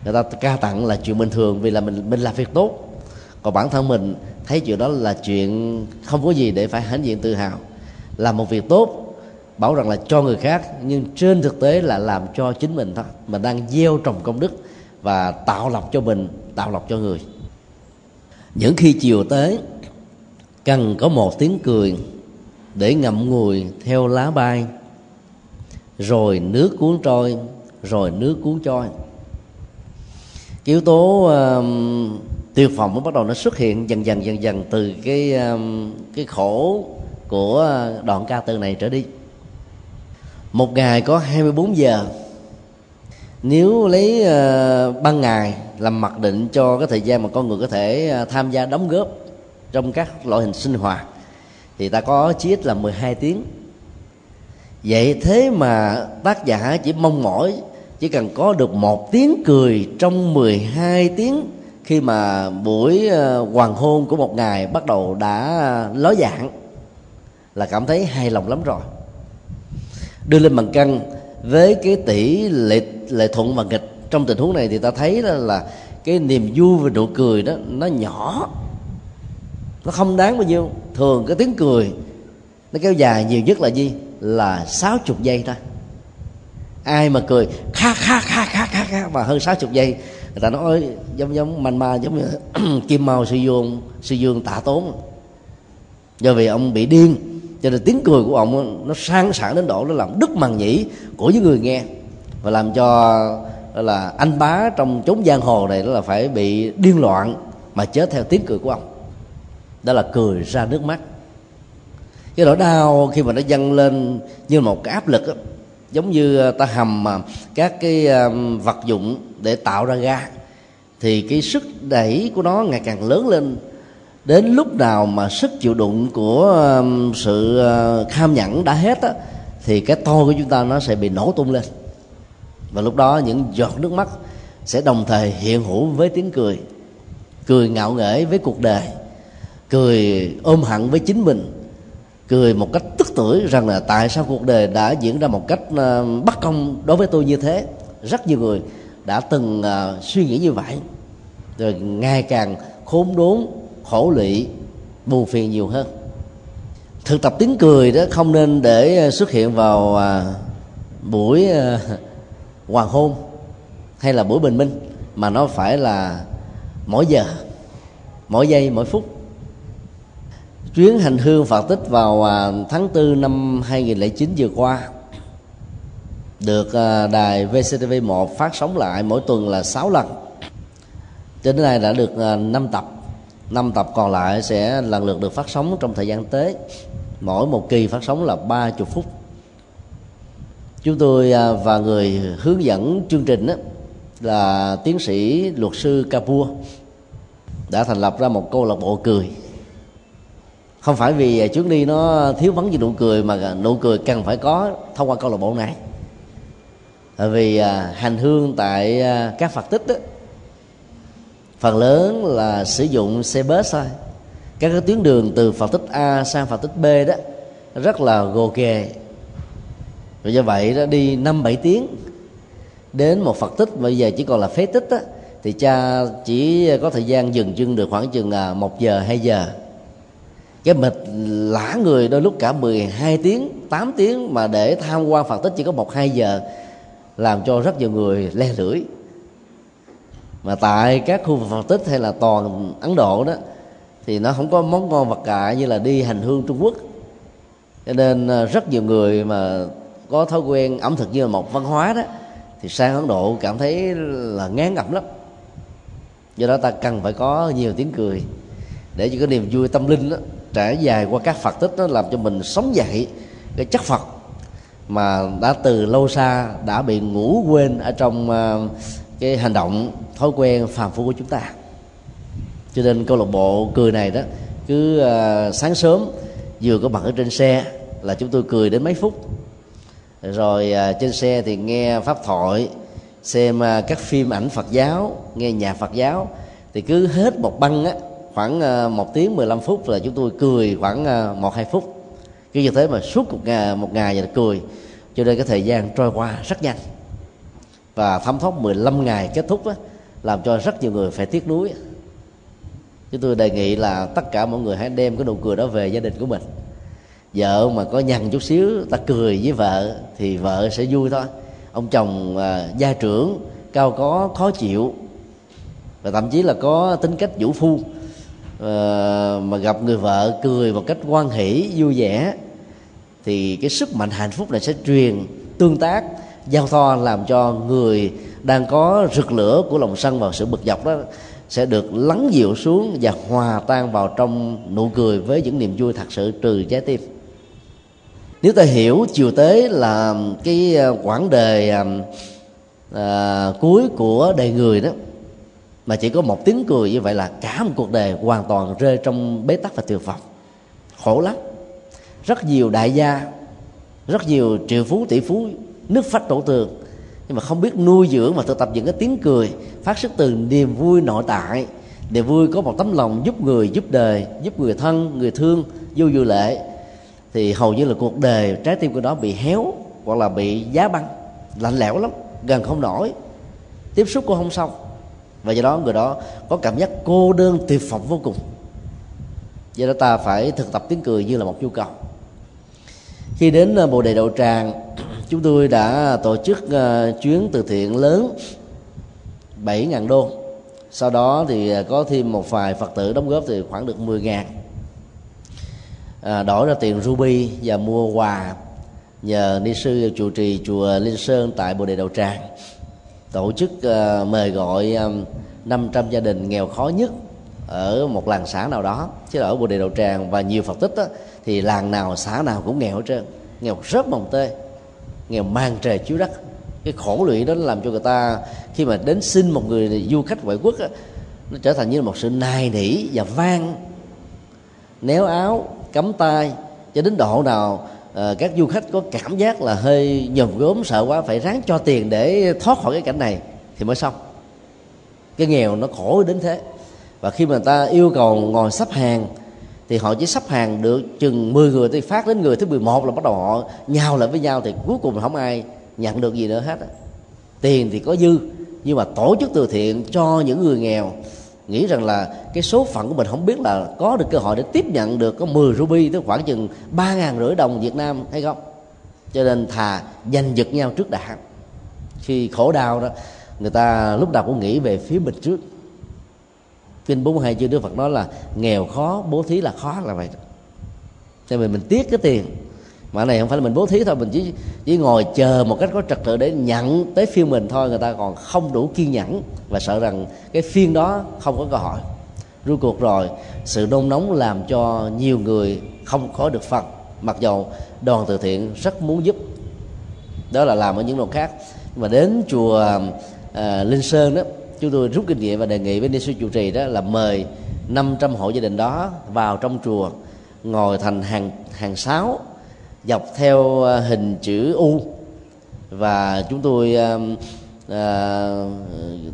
[SPEAKER 1] Người ta ca tặng là chuyện bình thường vì là mình mình làm việc tốt. Còn bản thân mình thấy chuyện đó là chuyện không có gì để phải hãnh diện tự hào. Làm một việc tốt bảo rằng là cho người khác nhưng trên thực tế là làm cho chính mình thôi. Mình đang gieo trồng công đức và tạo lọc cho mình tạo lọc cho người. Những khi chiều tới cần có một tiếng cười để ngậm ngùi theo lá bay rồi nước cuốn trôi rồi nước cuốn trôi. Cái yếu tố uh, tuyệt vọng nó bắt đầu nó xuất hiện dần dần dần dần từ cái uh, cái khổ của ờ, đoạn ca từ này trở đi một ngày có 24 giờ. Nếu lấy uh, ban ngày làm mặc định cho cái thời gian mà con người có thể uh, tham gia đóng góp trong các loại hình sinh hoạt thì ta có chí ít là 12 tiếng. Vậy thế mà tác giả chỉ mong mỏi chỉ cần có được một tiếng cười trong 12 tiếng khi mà buổi uh, hoàng hôn của một ngày bắt đầu đã ló dạng là cảm thấy hài lòng lắm rồi đưa lên bằng cân với cái tỷ lệ lệ thuận và nghịch. Trong tình huống này thì ta thấy là, là cái niềm vui và nụ cười đó nó nhỏ. Nó không đáng bao nhiêu. Thường cái tiếng cười nó kéo dài nhiều nhất là gì? Là sáu chục giây thôi. Ai mà cười kha kha kha kha kha kha mà hơn sáu chục giây người ta nói giống giống manh ma giống như [clears throat] kim mao sư dương sư dương tạ tốn. Do vì ông bị điên cho nên tiếng cười của ông nó sang sảng đến độ nó làm đứt màng nhĩ của những người nghe. Và làm cho là anh bá trong chốn giang hồ này đó là phải bị điên loạn mà chết theo tiếng cười của ông. Đó là cười ra nước mắt. Cái nỗi đau khi mà nó dâng lên như một cái áp lực đó, giống như ờ, ta hầm mà các cái ờ, vật dụng để tạo ra ga thì cái sức đẩy của nó ngày càng lớn lên đến lúc nào mà sức chịu đựng của um, sự ờ, kham nhẫn đã hết á, thì cái to của chúng ta nó sẽ bị nổ tung lên. Và lúc đó những giọt nước mắt sẽ đồng thời hiện hữu với tiếng cười. Cười ngạo nghễ với cuộc đời. Cười ôm hận với chính mình. Cười một cách tức tưởi rằng là tại sao cuộc đời đã diễn ra một cách ờ, bất công đối với tôi như thế. Rất nhiều người đã từng ờ, suy nghĩ như vậy. Rồi ngày càng khốn đốn khổ lụy buồn phiền nhiều hơn. Thực tập tiếng cười đó không nên để ờ, xuất hiện vào à, buổi ờ, hoàng hôn hay là buổi bình minh, mà nó phải là mỗi giờ, mỗi giây, mỗi phút. Chuyến hành hương Phật tích vào à, tháng 4 năm 2009 vừa qua được à, đài VCTV1 phát sóng lại mỗi tuần là 6 lần. Cho đến nay đã được 5 tập năm tập còn lại sẽ lần lượt được phát sóng trong thời gian tới. Mỗi một kỳ phát sóng là 30 phút. Chúng tôi à, và người hướng dẫn chương trình đó là tiến sĩ luật sư Kapua đã thành lập ra một câu lạc bộ cười. Không phải vì à, chuyến đi nó thiếu vắng gì nụ cười mà nụ cười cần phải có thông qua câu lạc bộ này. Tại vì à, hành hương tại các phật tích đó, phần lớn là sử dụng xe bus thôi. Các cái tuyến đường từ phật tích a sang phật tích b đó, rất là gồ ghề. Rồi do vậy đó, đi năm bảy tiếng. Đến một phật tích, bây giờ chỉ còn là phế tích á, thì cha chỉ có thời gian dừng chân được khoảng chừng à, một giờ, hai giờ. Cái mệt lã người đôi lúc cả 12 tiếng 8 tiếng mà để tham quan Phật tích chỉ có một, hai giờ, làm cho rất nhiều người le lưỡi mà tại các khu vực Phật tích hay là toàn Ấn Độ đó thì nó không có món ngon vật cạ như là đi hành hương Trung Quốc. Cho nên à, rất nhiều người mà có thói quen ẩm thực như là một văn hóa đó thì sang Ấn Độ cảm thấy là ngán ngẩm lắm. Do đó ta cần phải có nhiều tiếng cười để cho cái niềm vui tâm linh đó trải dài qua các phật tích nó làm cho mình sống dậy cái chất phật mà đã từ lâu xa đã bị ngủ quên ở trong uh, cái hành động thói quen phàm phu của chúng ta. Cho nên câu lạc bộ cười này đó cứ uh, sáng sớm vừa có mặt ở trên xe là chúng tôi cười đến mấy phút. Rồi uh, trên xe thì nghe pháp thoại xem uh, các phim ảnh Phật giáo nghe nhạc Phật giáo thì cứ hết một băng á khoảng uh, một tiếng 15 phút là chúng tôi cười khoảng một một hai phút. Cứ như thế mà suốt một ngày một ngày là cười. Cho nên cái thời gian trôi qua rất nhanh và thấm thoát 15 ngày kết thúc á, làm cho rất nhiều người phải tiếc nuối. Chúng tôi đề nghị là tất cả mọi người hãy đem cái nụ cười đó về gia đình của mình. Vợ mà có nhằn chút xíu ta cười với vợ thì vợ sẽ vui thôi. Ông chồng à, gia trưởng cao có khó chịu. Và thậm chí là có tính cách vũ phu. À, mà gặp người vợ cười một cách quan hỷ vui vẻ thì cái sức mạnh hạnh phúc này sẽ truyền tương tác giao thoa làm cho người đang có rực lửa của lòng sân và sự bực dọc đó sẽ được lắng dịu xuống và hòa tan vào trong nụ cười với những niềm vui thật sự trừ trái tim. Nếu ta hiểu chiều tế là cái à, quãng đời à, à, cuối của đời người đó mà chỉ có một tiếng cười như vậy là cả một cuộc đời hoàn toàn rơi trong bế tắc và tuyệt vọng. Khổ lắm. Rất nhiều đại gia rất nhiều triệu phú tỷ phú nước phách tổ tường. Nhưng mà không biết nuôi dưỡng và thực tập những cái tiếng cười, phát xuất từ niềm vui nội tại. Niềm vui có một tấm lòng giúp người giúp đời, giúp người thân, người thương, vô dự lệ thì hầu như là cuộc đời trái tim của đó bị héo hoặc là bị giá băng, lạnh lẽo lắm, gần không nổi. Tiếp xúc cũng không xong. Và do đó người đó có cảm giác cô đơn, tuyệt vọng vô cùng. Do đó ta phải thực tập tiếng cười như là một nhu cầu. Khi đến à, bồ đề đậu tràng chúng tôi đã tổ chức uh, chuyến từ thiện lớn 7.000 đô. Sau đó thì ờ, có thêm một vài phật tử đóng góp thì khoảng được 10 ngàn. À, đổi ra tiền ruby và mua quà nhờ ni sư trụ trì chùa Linh Sơn tại Bồ Đề Đậu Tràng. Tổ chức uh, mời gọi um, 500 gia đình nghèo khó nhất ở một làng xã nào đó. Chứ ở bồ đề đầu tràng và nhiều phật tích đó, thì làng nào xã nào cũng nghèo hết trơn nghèo rất mồng tơi nghèo mang trời chiếu đất. Cái khổ lụy đó làm cho người ta khi mà đến xin một người du khách ngoại quốc đó, nó trở thành như một sự nài nỉ và vang. Néo áo cắm tay cho đến độ nào ờ, các du khách có cảm giác là hơi nhòm gốm sợ quá phải ráng cho tiền để thoát khỏi cái cảnh này thì mới xong. Cái nghèo nó khổ đến thế. Và khi mà người ta yêu cầu ngồi sắp hàng thì họ chỉ sắp hàng được chừng 10 người thì phát đến người thứ 11 là bắt đầu họ nhào lại với nhau thì cuối cùng không ai nhận được gì nữa hết tiền thì có dư, nhưng mà tổ chức từ thiện cho những người nghèo. Nghĩ rằng là cái số phận của mình không biết là có được cơ hội để tiếp nhận được có 10 ruby tức khoảng chừng ba ngàn rưỡi đồng Việt Nam hay không. Cho nên thà giành giật nhau trước đã khi khổ đau đó, người ta lúc nào cũng nghĩ về phía mình trước kinh bốn hai chư đức phật nói là nghèo khó bố thí là khó là vậy. Cho mình mình tiếc cái tiền. Mà này không phải là mình bố thí thôi mình chỉ chỉ ngồi chờ một cách có trật tự để nhận tới phiên mình thôi người ta còn không đủ kiên nhẫn và sợ rằng cái phiên đó không có cơ hội. Rốt cuộc rồi sự nôn nóng làm cho nhiều người không có được phần. Mặc dầu đoàn từ thiện rất muốn giúp đó là làm ở những đoàn khác. Nhưng mà đến chùa à, linh sơn đó chúng tôi rút kinh nghiệm và đề nghị với ni sư chủ trì đó là mời 500 hộ gia đình đó vào trong chùa ngồi thành hàng hàng sáu dọc theo ờ, hình chữ U. Và chúng tôi uh, uh,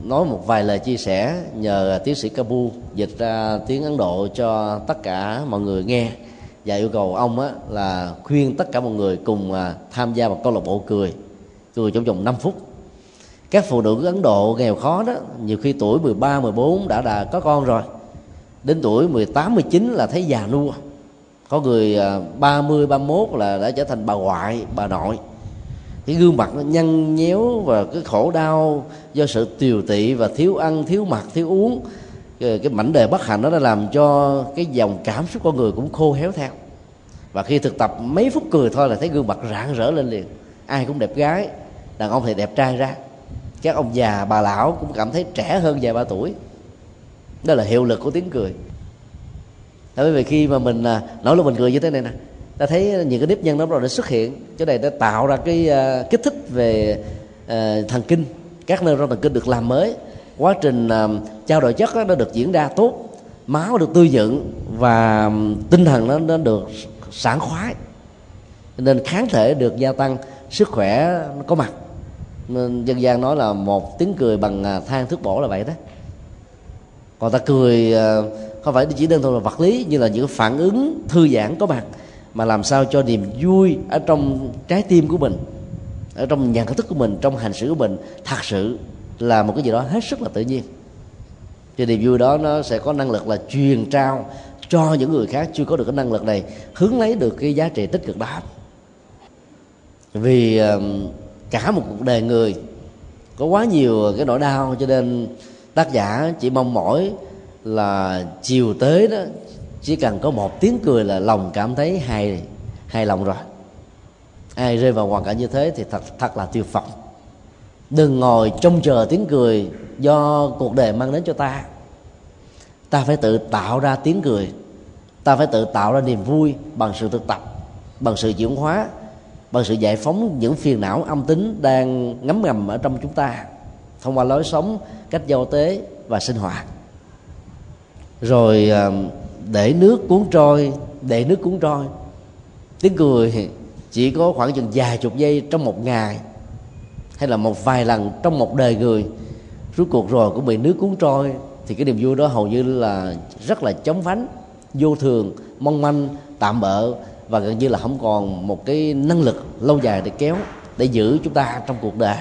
[SPEAKER 1] nói một vài lời chia sẻ nhờ tiến sĩ Kabu dịch ra tiếng Ấn Độ cho tất cả mọi người nghe và yêu cầu ông á, là khuyên tất cả mọi người cùng uh, tham gia một câu lạc bộ cười. Cười trong vòng 5 phút các phụ nữ Ấn Độ nghèo khó đó nhiều khi tuổi 13, 14 đã đã có con rồi. Đến tuổi 18, 19 là thấy già nua. Có người à, 30, 31 là đã trở thành bà ngoại, bà nội. Cái gương mặt nó nhăn nhéo và cái khổ đau do sự tiều tị và thiếu ăn thiếu mặc thiếu uống. Cái, cái mảnh đề bất hạnh đó đã làm cho cái dòng cảm xúc con người cũng khô héo theo. Và khi thực tập mấy phút cười thôi là thấy gương mặt rạng rỡ lên liền. Ai cũng đẹp gái đàn ông thì đẹp trai ra các ông già bà lão cũng cảm thấy trẻ hơn vài ba tuổi. Đó là hiệu lực của tiếng cười. Bởi vì khi mà mình à, nói nổi lúc mình cười như thế này nè ta thấy những cái nếp nhân đó rồi nó xuất hiện. Chỗ này đã tạo ra cái uh, kích thích về uh, thần kinh các nơi trong thần kinh được làm mới. Quá trình uh, trao đổi chất đó, nó được diễn ra tốt máu được tươi dựng và tinh thần nó, nó được sảng khoái. Nên kháng thể được gia tăng sức khỏe nó có mặt nên dân gian nói là một tiếng cười bằng à, than thuốc bổ là vậy đó. Còn ta cười à, không phải chỉ đơn thuần là vật lý như là những phản ứng thư giãn có mặt, mà làm sao cho niềm vui ở trong trái tim của mình, ở trong nhận thức của mình, trong hành xử của mình thật sự là một cái gì đó hết sức là tự nhiên. Thì niềm vui đó nó sẽ có năng lực là truyền trao cho những người khác chưa có được cái năng lực này, hướng lấy được cái giá trị tích cực đó. Vì cả một cuộc đời người. Có quá nhiều cái nỗi đau, cho nên tác giả chỉ mong mỏi là chiều tới đó, chỉ cần có một tiếng cười là lòng cảm thấy hài hài lòng rồi. Ai rơi vào hoàn cảnh như thế thì thật thật là tuyệt vọng. Đừng ngồi trông chờ tiếng cười do cuộc đời mang đến cho ta. Ta phải tự tạo ra tiếng cười. Ta phải tự tạo ra niềm vui bằng sự thực tập, bằng sự chuyển hóa bằng sự giải phóng những phiền não âm tính đang ngấm ngầm ở trong chúng ta thông qua lối sống, cách giao tế và sinh hoạt. Rồi à, để nước cuốn trôi, để nước cuốn trôi. Tiếng cười chỉ có khoảng chừng vài chục giây trong một ngày hay là một vài lần trong một đời người. Rốt cuộc rồi cũng bị nước cuốn trôi thì cái niềm vui đó hầu như là rất là chóng vánh, vô thường, mong manh, tạm bợ và gần như là không còn một cái năng lực lâu dài để kéo, để giữ chúng ta trong cuộc đời.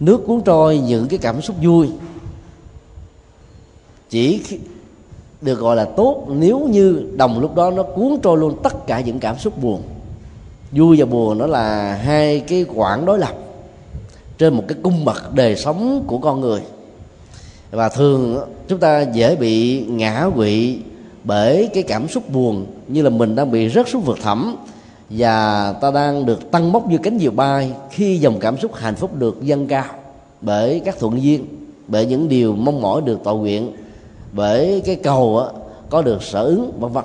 [SPEAKER 1] Nước cuốn trôi những cái cảm xúc vui, chỉ được gọi là tốt nếu như đồng lúc đó nó cuốn trôi luôn tất cả những cảm xúc buồn. Vui và buồn nó là hai cái quãng đối lập trên một cái cung bậc đời sống của con người. Và thường chúng ta dễ bị ngã quỵ bởi cái cảm xúc buồn như là mình đang bị rớt xuống vực thẳm và ta đang được tăng bốc như cánh diều bay khi dòng cảm xúc hạnh phúc được dâng cao bởi các thuận duyên bởi những điều mong mỏi được tội nguyện bởi cái cầu á, có được sở ứng vân vân.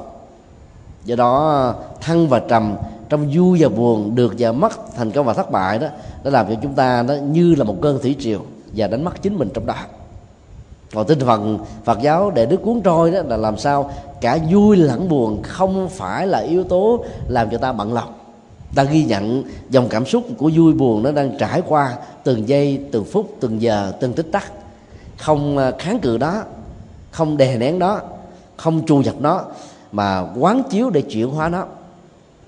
[SPEAKER 1] Do đó thăng và trầm trong vui và buồn được và mất thành công và thất bại đó đã làm cho chúng ta đó như là một cơn thủy triều và đánh mất chính mình trong đó còn tinh thần Phật giáo để đức cuốn trôi đó là làm sao cả vui lẫn buồn không phải là yếu tố làm cho ta bận lòng. Ta ghi nhận dòng cảm xúc của vui buồn nó đang trải qua từng giây từng phút từng giờ từng tích tắc. Không à, kháng cự đó không đè nén đó không trù dập nó mà quán chiếu để chuyển hóa nó.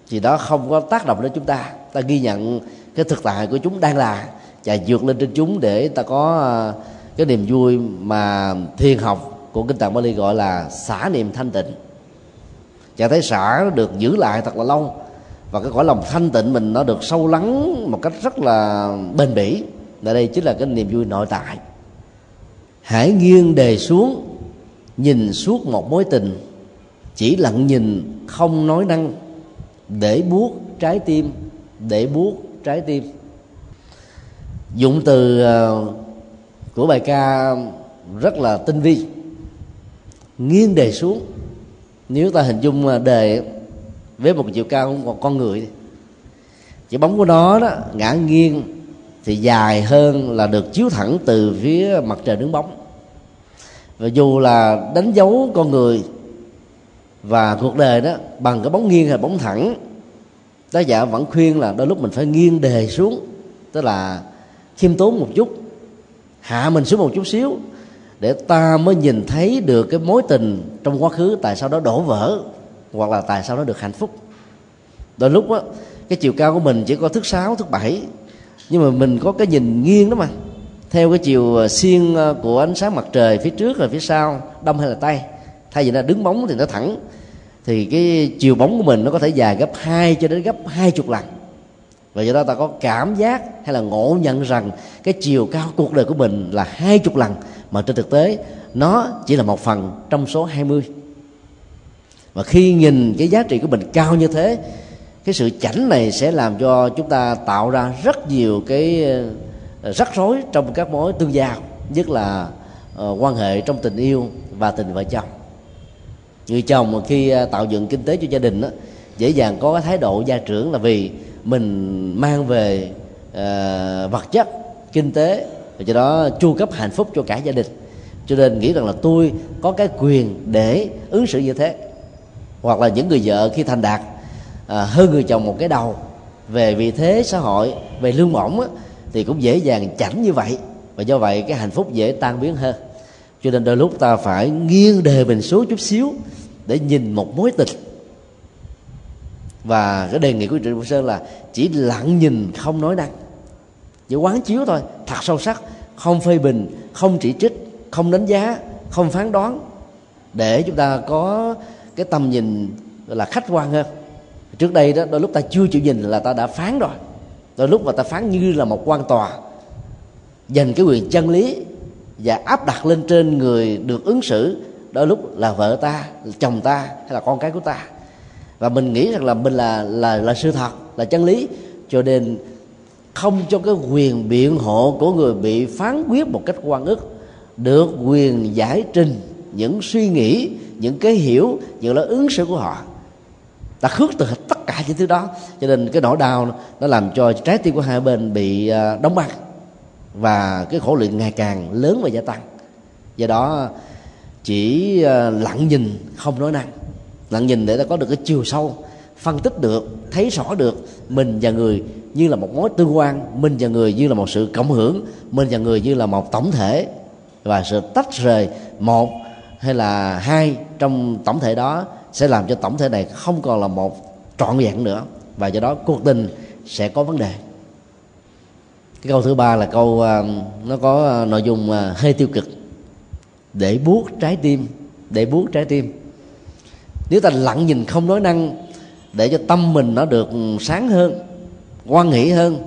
[SPEAKER 1] Thì đó không có tác động đến chúng ta. Ta ghi nhận cái thực tại của chúng đang là và vượt lên trên chúng để ta có uh, cái niềm vui mà thiền học của kinh tạng Bali gọi là xả niệm thanh tịnh. Và thấy xả được giữ lại thật là lâu, và cái cõi lòng thanh tịnh mình nó được sâu lắng một cách rất là bền bỉ. Và đây chính là cái niềm vui nội tại. Hãy nghiêng đề xuống, nhìn suốt một mối tình. Chỉ lặng nhìn, không nói năng. Để buốt trái tim, để buốt trái tim. Dụng từ ờ, của bài ca rất là tinh vi, nghiêng đề xuống. Nếu ta hình dung à, đề với một chiều cao của một con người chỉ bóng của nó đó, ngã nghiêng thì dài hơn là được chiếu thẳng từ phía mặt trời đứng bóng. Và dù là đánh dấu con người và cuộc đời đó bằng cái bóng nghiêng hay bóng thẳng, tác giả vẫn khuyên là đôi lúc mình phải nghiêng đề xuống, tức là khiêm tốn một chút hạ mình xuống một chút xíu để ta mới nhìn thấy được cái mối tình trong quá khứ tại sao đó đổ vỡ hoặc là tại sao nó được hạnh phúc. Đôi lúc á, cái chiều cao của mình chỉ có thước sáu thước bảy, nhưng mà mình có cái nhìn nghiêng đó mà. Theo cái chiều ờ, xiên ờ, của ánh sáng mặt trời phía trước rồi phía sau, đông hay là tay thay vì nó đứng bóng thì nó thẳng, thì cái chiều bóng của mình nó có thể dài gấp 2 cho đến gấp hai chục lần và do đó ta có cảm giác hay là ngộ nhận rằng cái chiều cao cuộc đời của mình là hai chục lần. Mà trên thực tế nó chỉ là một phần trong số 20 và khi nhìn cái giá trị của mình cao như thế cái sự chảnh này sẽ làm cho chúng ta tạo ra rất nhiều cái ờ, rắc rối trong các mối tương giao nhất là uh, quan hệ trong tình yêu và tình vợ chồng. Người chồng mà khi ờ, tạo dựng kinh tế cho gia đình đó, dễ dàng có cái thái độ gia trưởng là vì mình mang về uh, vật chất kinh tế và do đó chu cấp hạnh phúc cho cả gia đình. Cho nên nghĩ rằng là tôi có cái quyền để ứng xử như thế. Hoặc là những người vợ khi thành đạt à, hơn người chồng một cái đầu về vị thế xã hội về lương bổng á, thì cũng dễ dàng chảnh như vậy. Và do vậy cái hạnh phúc dễ tan biến hơn. Cho nên đôi lúc ta phải nghiêng đề mình xuống chút xíu để nhìn một mối tình và cái đề nghị của trịnh sơn là chỉ lặng nhìn, không nói năng. Chỉ quán chiếu thôi, thật sâu sắc, không phê bình, không chỉ trích, không đánh giá, không phán đoán, để chúng ta có cái tầm nhìn là khách quan hơn. Trước đây đó, đôi lúc ta chưa chịu nhìn là ta đã phán rồi. Đôi lúc mà ta phán như là một quan tòa, dành cái quyền chân lý và áp đặt lên trên người được ứng xử, đôi lúc là vợ ta, là chồng ta hay là con cái của ta và mình nghĩ rằng là mình là là là sự thật, là chân lý. Cho nên không cho cái quyền biện hộ của người bị phán quyết một cách quan ức được quyền giải trình những suy nghĩ, những cái hiểu, những lời ứng xử của họ. Ta khước từ tất cả những thứ đó. Cho nên cái nỗi đau nó làm cho trái tim của hai bên bị à, đóng băng. Và cái khổ luyện ngày càng lớn và gia tăng. Do đó chỉ à, lặng nhìn, không nói năng lặng nhìn để ta có được cái chiều sâu, phân tích được, thấy rõ được mình và người như là một mối tương quan, mình và người như là một sự cộng hưởng, mình và người như là một tổng thể và sự tách rời một hay là hai trong tổng thể đó sẽ làm cho tổng thể này không còn là một trọn vẹn nữa và do đó cuộc tình sẽ có vấn đề. Cái câu thứ ba là câu à, nó có à, nội dung à, hơi tiêu cực. Để buốt trái tim, để buốt trái tim nếu ta lặng nhìn không nói năng, để cho tâm mình nó được sáng hơn quan nghĩ hơn,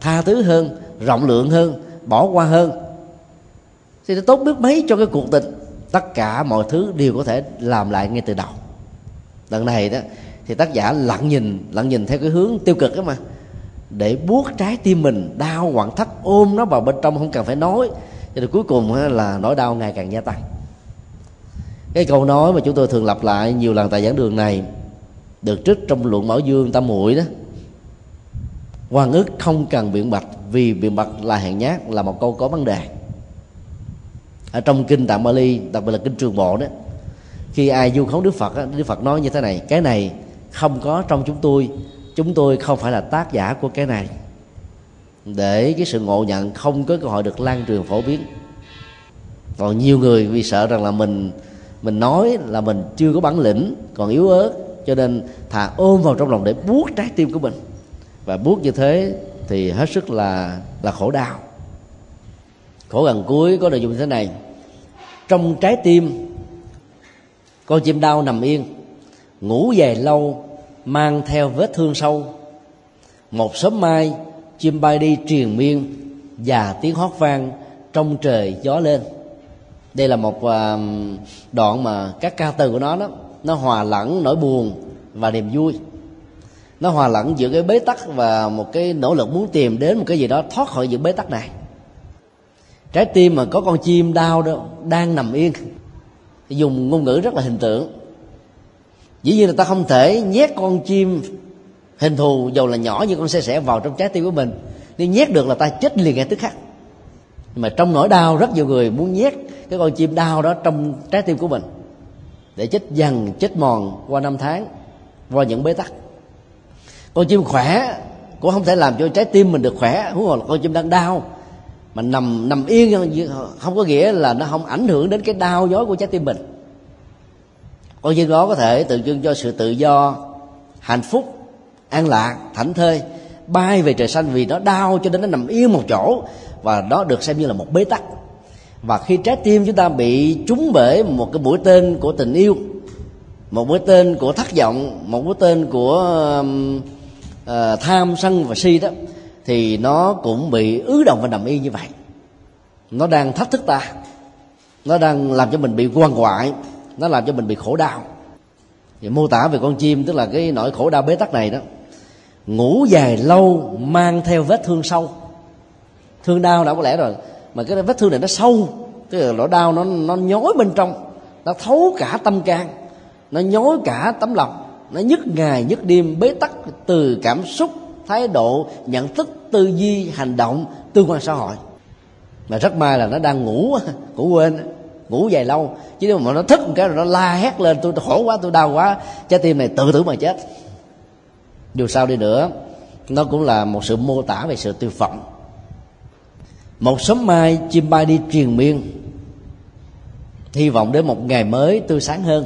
[SPEAKER 1] tha thứ hơn, rộng lượng hơn, bỏ qua hơn, thì nó tốt biết mấy cho cái cuộc tình. Tất cả mọi thứ đều có thể làm lại ngay từ đầu. Lần này đó, thì tác giả lặng nhìn lặng nhìn theo cái hướng tiêu cực đó mà. Để buốt trái tim mình, đau quặn thắt ôm nó vào bên trong không cần phải nói. Cho nên cuối cùng là nỗi đau ngày càng gia tăng cái câu nói mà chúng tôi thường lặp lại nhiều lần tại giảng đường này, được trích trong luận bảo dương tam muội đó. Quan ức không cần biện bạch, vì biện bạch là hèn nhát, là một câu có vấn đề. Ở trong kinh tạng Bali đặc biệt là kinh trường bộ đó, khi ai du khống Đức Phật Đức Phật nói như thế này, cái này không có trong chúng tôi chúng tôi không phải là tác giả của cái này. Để cái sự ngộ nhận không có cơ hội được lan truyền phổ biến. Còn nhiều người vì sợ rằng là mình mình nói là mình chưa có bản lĩnh, còn yếu ớt, cho nên thà ôm vào trong lòng để buốt trái tim của mình. Và buốt như thế thì hết sức là là khổ đau. Khổ gần cuối có nội dung như thế này. Trong trái tim, con chim đau nằm yên, ngủ dài lâu, mang theo vết thương sâu. Một sớm mai, chim bay đi triền miên và tiếng hót vang trong trời gió lên đây là một ờ, đoạn mà các ca từ của nó đó, nó hòa lẫn nỗi buồn và niềm vui. Nó hòa lẫn giữa cái bế tắc và một cái nỗ lực muốn tìm đến một cái gì đó thoát khỏi những bế tắc này. Trái tim mà có con chim đau đó, đang nằm yên. Dùng ngôn ngữ rất là hình tượng. Dĩ nhiên là ta không thể nhét con chim hình thù dầu là nhỏ như con xe sẻ vào trong trái tim của mình. Nếu nhét được là ta chết liền ngay tức khắc nhưng mà trong nỗi đau, rất nhiều người muốn nhét cái con chim đau đó trong trái tim của mình để chết dần, chết mòn qua năm tháng, qua những bế tắc. Con chim khỏe cũng không thể làm cho trái tim mình được khỏe, huống hồ là con chim đang đau. Mà nằm nằm yên không có nghĩa là nó không ảnh hưởng đến cái đau nhói của trái tim mình. Con chim đó có thể tượng trưng cho sự tự do, hạnh phúc, an lạc, thảnh thơi, bay về trời xanh vì nó đau cho nên nó nằm yên một chỗ và đó được xem như là một bế tắc. Và khi trái tim chúng ta bị trúng bể một cái mũi tên của tình yêu một mũi tên của thất vọng một mũi tên của uh, tham sân và si đó thì nó cũng bị ứ động và nằm y như vậy. Nó đang thách thức ta. Nó đang làm cho mình bị quan hoại nó làm cho mình bị khổ đau. Thì mô tả về con chim tức là cái nỗi khổ đau bế tắc này đó ngủ dài lâu mang theo vết thương sâu thương đau đã có lẽ rồi. Mà cái vết thương này nó sâu. Tức là nỗi đau nó nó nhói bên trong. Nó thấu cả tâm can. Nó nhói cả tấm lòng. Nó nhức ngày, nhức đêm, bế tắc từ cảm xúc, thái độ, nhận thức, tư duy, hành động, tương quan xã hội. Mà rất may là nó đang ngủ ngủ quên, ngủ dài lâu. Chứ nếu mà nó thức một cái rồi nó la hét lên, tôi khổ quá, tôi đau quá. Trái tim này tự tử mà chết. Dù sao đi nữa, nó cũng là một sự mô tả về sự tiêu vọng một sớm mai, chim bay đi triền miên. Hy vọng đến một ngày mới tươi sáng hơn.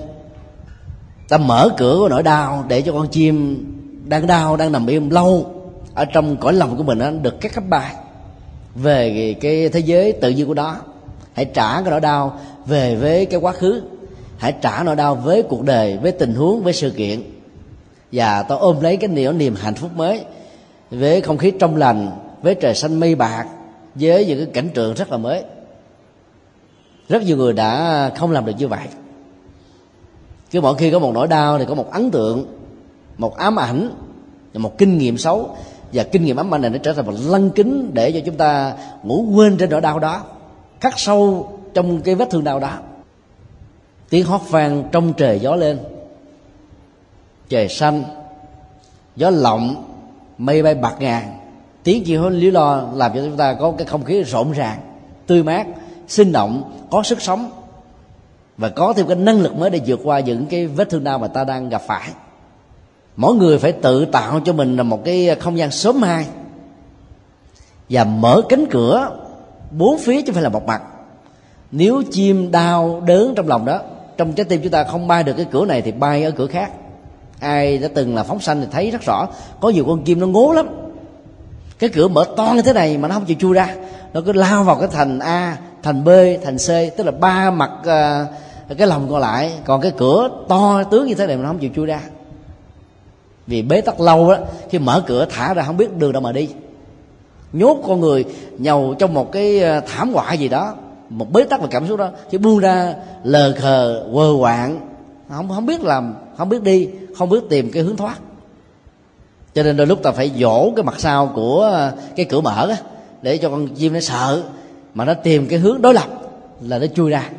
[SPEAKER 1] Ta mở cửa của nỗi đau để cho con chim đang đau, đang nằm im lâu ở trong cõi lòng của mình nó được cắt cấp bài về cái thế giới tự nhiên của đó hãy trả cái nỗi đau về với cái quá khứ. Hãy trả nỗi đau với cuộc đời, với tình huống, với sự kiện. Và tôi ôm lấy cái niềm niềm hạnh phúc mới với không khí trong lành, với trời xanh mây bạc với những cái cảnh tượng rất là mới. Rất nhiều người đã không làm được như vậy. Cứ mỗi khi có một nỗi đau thì có một ấn tượng, một ám ảnh một kinh nghiệm xấu. Và kinh nghiệm ám ảnh này nó trở thành một lăng kính để cho chúng ta ngủ quên trên nỗi đau đó, khắc sâu trong cái vết thương đau đó. Tiếng hót vang trong trời gió lên. Trời xanh, gió lộng, mây bay bạc ngàn tiếng chim hót lý lo làm cho chúng ta có cái không khí rộn ràng, tươi mát, sinh động, có sức sống. Và có thêm cái năng lực mới để vượt qua những cái vết thương đau mà ta đang gặp phải. Mỗi người phải tự tạo cho mình là một cái không gian sớm mai. Và mở cánh cửa bốn phía chứ không phải là một mặt. Nếu chim đau đớn trong lòng đó, trong trái tim chúng ta không bay được cái cửa này thì bay ở cửa khác. Ai đã từng là phóng sanh thì thấy rất rõ, có nhiều con chim nó ngố lắm cái cửa mở to như thế này mà nó không chịu chui ra. Nó cứ lao vào cái thành a thành b thành c tức là ba mặt uh, cái lòng còn lại. Còn cái cửa to tướng như thế này mà nó không chịu chui ra. Vì bế tắc lâu đó khi mở cửa thả ra không biết đường đâu mà đi. Nhốt con người nhầu trong một cái ờ, thảm họa gì đó. Một bế tắc và cảm xúc đó. Chứ buông ra lờ khờ quơ quạng. Không không biết làm không biết đi không biết tìm cái hướng thoát cho nên đôi lúc ta phải dỗ cái mặt sau của à, cái cửa mở á, để cho con chim nó sợ, mà nó tìm cái hướng đối lập là nó chui ra.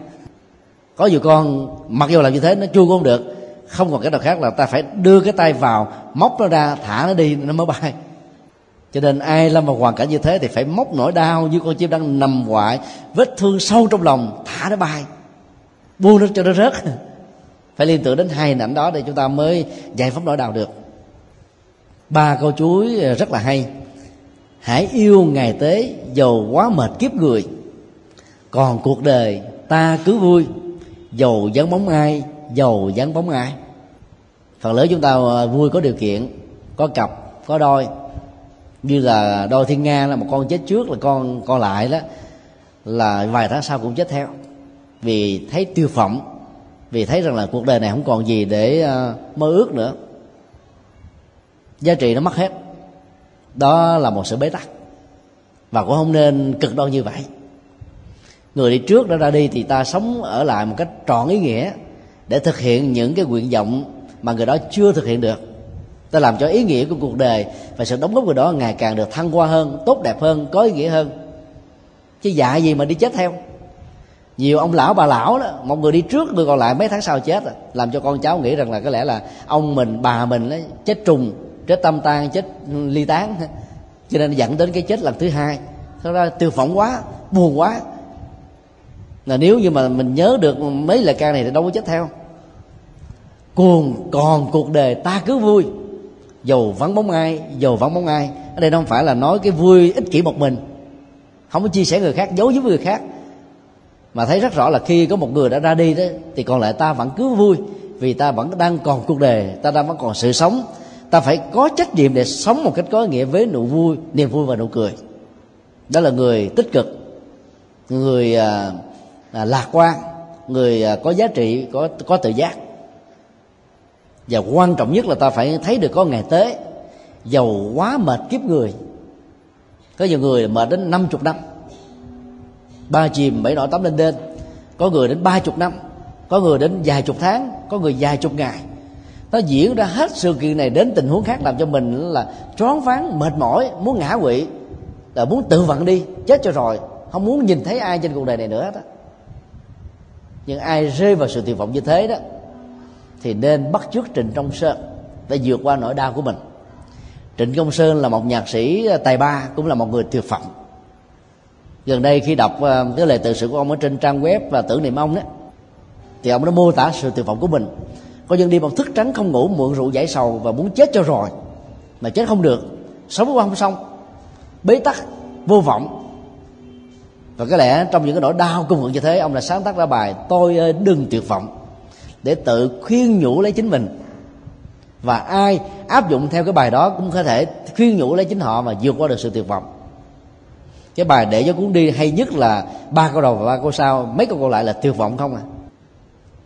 [SPEAKER 1] Có nhiều con, mặc dù làm như thế, nó chui cũng không được. Không còn cái nào khác là ta phải đưa cái tay vào, móc nó ra, thả nó đi, nó mới bay. Cho nên ai lâm vào hoàn cảnh như thế thì phải móc nỗi đau như con chim đang nằm hoại vết thương sâu trong lòng, thả nó bay. Buông nó cho nó rớt. Phải liên tưởng đến hai hình ảnh đó để chúng ta mới giải phóng nỗi đau được ba câu chuối à, rất là hay. Hãy yêu ngày tế dầu quá mệt kiếp người. Còn cuộc đời, ta cứ vui. Dầu dáng bóng ai dầu dáng bóng ai. Phần lớn chúng ta à, vui có điều kiện, có cặp, có đôi. Như là đôi thiên nga là một con chết trước, là con còn lại đó, là vài tháng sau cũng chết theo. Vì thấy tiêu phẩm, vì thấy rằng là cuộc đời này không còn gì để à, mơ ước nữa giá trị nó mất hết. Đó là một sự bế tắc. Và cũng không nên cực đoan như vậy. Người đi trước đã ra đi thì ta sống ở lại một cách trọn ý nghĩa để thực hiện những cái nguyện vọng mà người đó chưa thực hiện được. Ta làm cho ý nghĩa của cuộc đời và sự đóng góp của đó ngày càng được thăng hoa hơn tốt đẹp hơn có ý nghĩa hơn. Chứ dạ gì mà đi chết theo? Nhiều ông lão bà lão đó một người đi trước người còn lại mấy tháng sau chết làm cho con cháu nghĩ rằng là có lẽ là ông mình bà mình ấy, chết trùng chết tâm tan chết, ly tán. Cho nên dẫn đến cái chết lần thứ hai. Thế ra tiêu phỏng quá, buồn quá. Là nếu như mà mình nhớ được mấy lời ca này thì đâu có chết theo. Cuồng, còn cuộc đời ta cứ vui. Dầu vắng bóng ai, dầu vắng bóng ai. Ở đây không phải là nói cái vui ích kỷ một mình. Không có chia sẻ người khác, giấu với người khác. Mà thấy rất rõ là khi có một người đã ra đi đó, thì còn lại ta vẫn cứ vui. Vì ta vẫn đang còn cuộc đời, ta đang vẫn còn sự sống ta phải có trách nhiệm để sống một cách có nghĩa với nụ vui niềm vui và nụ cười. Đó là người tích cực người à, à, lạc quan người à, có giá trị có có tự giác. Và quan trọng nhất là ta phải thấy được có ngày tới giàu quá mệt kiếp người. Có nhiều người mệt đến năm chục năm. Ba chìm bảy nọ tắm lên đên. Có người đến ba chục năm. Có người đến vài chục tháng. Có người vài chục ngày nó diễn ra hết sự kiện này đến tình huống khác làm cho mình là choáng váng, mệt mỏi, muốn ngã quỵ. Là muốn tự vận đi, chết cho rồi. Không muốn nhìn thấy ai trên cuộc đời này nữa đó. Nhưng ai rơi vào sự tuyệt vọng như thế đó, thì nên bắt chước trịnh công sơn để vượt qua nỗi đau của mình. Trịnh công sơn là một nhạc sĩ ờ, tài ba, cũng là một người tuyệt vọng gần đây khi đọc ờ, cái lời tự sự của ông ở trên trang web và tưởng niệm ông đó, thì ông đã mô tả sự tuyệt vọng của mình có dân đi một thức trắng không ngủ, mượn rượu giải sầu và muốn chết cho rồi. Mà chết không được, sống qua không xong. Bế tắc, vô vọng. Và có lẽ trong những cái nỗi đau cung vượng như thế, ông đã sáng tác ra bài tôi ơi, đừng tuyệt vọng, để tự khuyên nhủ lấy chính mình. Và ai áp dụng theo cái bài đó cũng có thể khuyên nhủ lấy chính họ mà vượt qua được sự tuyệt vọng. Cái bài để cho cuốn đi hay nhất là ba câu đầu và ba câu sau. Mấy câu còn lại là tuyệt vọng không à?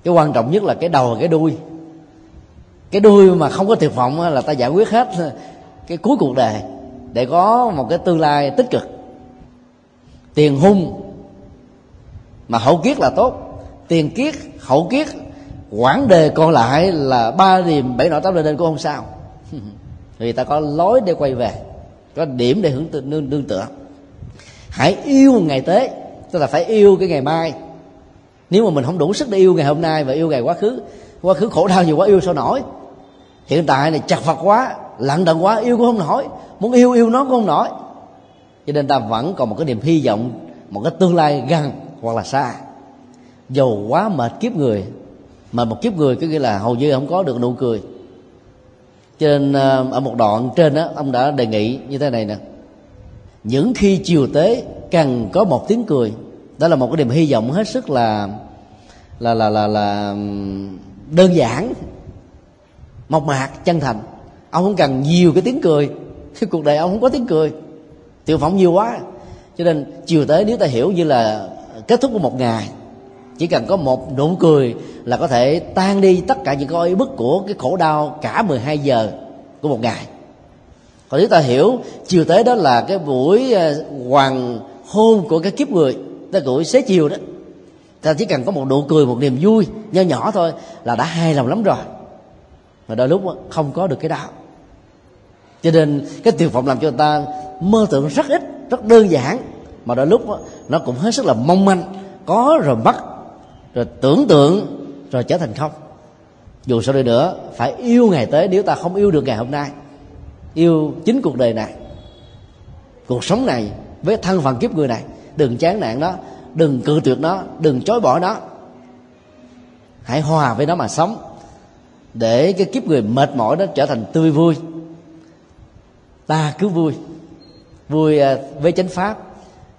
[SPEAKER 1] Cái quan trọng nhất là cái đầu và cái đuôi. Cái đuôi mà không có tuyệt vọng là ta giải quyết hết cái cuối cuộc đời để có một cái tương lai tích cực. Tiền hung mà hậu kiết là tốt. Tiền kiết hậu kiết quãng đề còn lại là ba điểm bảy nọ tám lên cũng không sao. [laughs] Vì ta có lối để quay về có điểm để hưởng nương, nương tựa. Hãy yêu ngày tế tức là phải yêu cái ngày mai nếu mà mình không đủ sức để yêu ngày hôm nay và yêu ngày quá khứ quá khứ khổ đau nhiều quá, yêu sao nổi? Hiện tại này chặt phật quá, lặng đận quá, yêu cũng không nổi. Muốn yêu yêu nó cũng không nổi. Cho nên ta vẫn còn một cái niềm hy vọng, một cái tương lai gần hoặc là xa. Dầu quá mệt kiếp người mà một kiếp người có nghĩa là hầu như không có được nụ cười. Cho nên ờ, ở một đoạn trên đó ông đã đề nghị như thế này nè. Những khi chiều tế cần có một tiếng cười đó là một cái niềm hy vọng hết sức là là là là là, đơn giản, mộc mạc, chân thành. Ông không cần nhiều cái tiếng cười. Cái cuộc đời ông không có tiếng cười. Tiêu phỏng nhiều quá. Cho nên chiều tới nếu ta hiểu như là kết thúc của một ngày, chỉ cần có một nụ cười là có thể tan đi tất cả những cái bức của cái khổ đau cả 12 giờ của một ngày. Còn nếu ta hiểu chiều tới đó là cái buổi ờ, hoàng hôn của cái kiếp người ta buổi xế chiều đó, ta chỉ cần có một nụ cười, một niềm vui nho nhỏ thôi là đã hài lòng lắm rồi. Mà đôi lúc không có được cái đó. Cho nên cái tuyệt vọng làm cho ta mơ tưởng rất ít, rất đơn giản. Mà đôi lúc nó cũng hết sức là mong manh, có rồi mất rồi tưởng tượng, rồi trở thành không. Dù sao đi nữa, phải yêu ngày tới nếu ta không yêu được ngày hôm nay. Yêu chính cuộc đời này, cuộc sống này với thân phận kiếp người này đừng chán nản nó đừng cự tuyệt nó. Đừng chối bỏ nó. Hãy hòa với nó mà sống. Để cái kiếp người mệt mỏi đó trở thành tươi vui. Ta cứ vui. Vui à, với chánh pháp.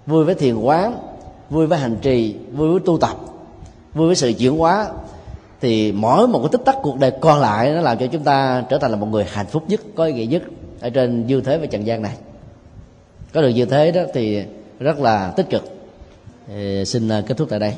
[SPEAKER 1] Vui với thiền quán. Vui với hành trì. Vui với tu tập. Vui với sự chuyển hóa. Thì mỗi một cái tích tắc cuộc đời còn lại nó làm cho chúng ta trở thành là một người hạnh phúc nhất, có ý nghĩa nhất ở trên dương thế và trần gian này. Có được như thế đó thì rất là tích cực. Thì xin ờ, kết thúc tại đây.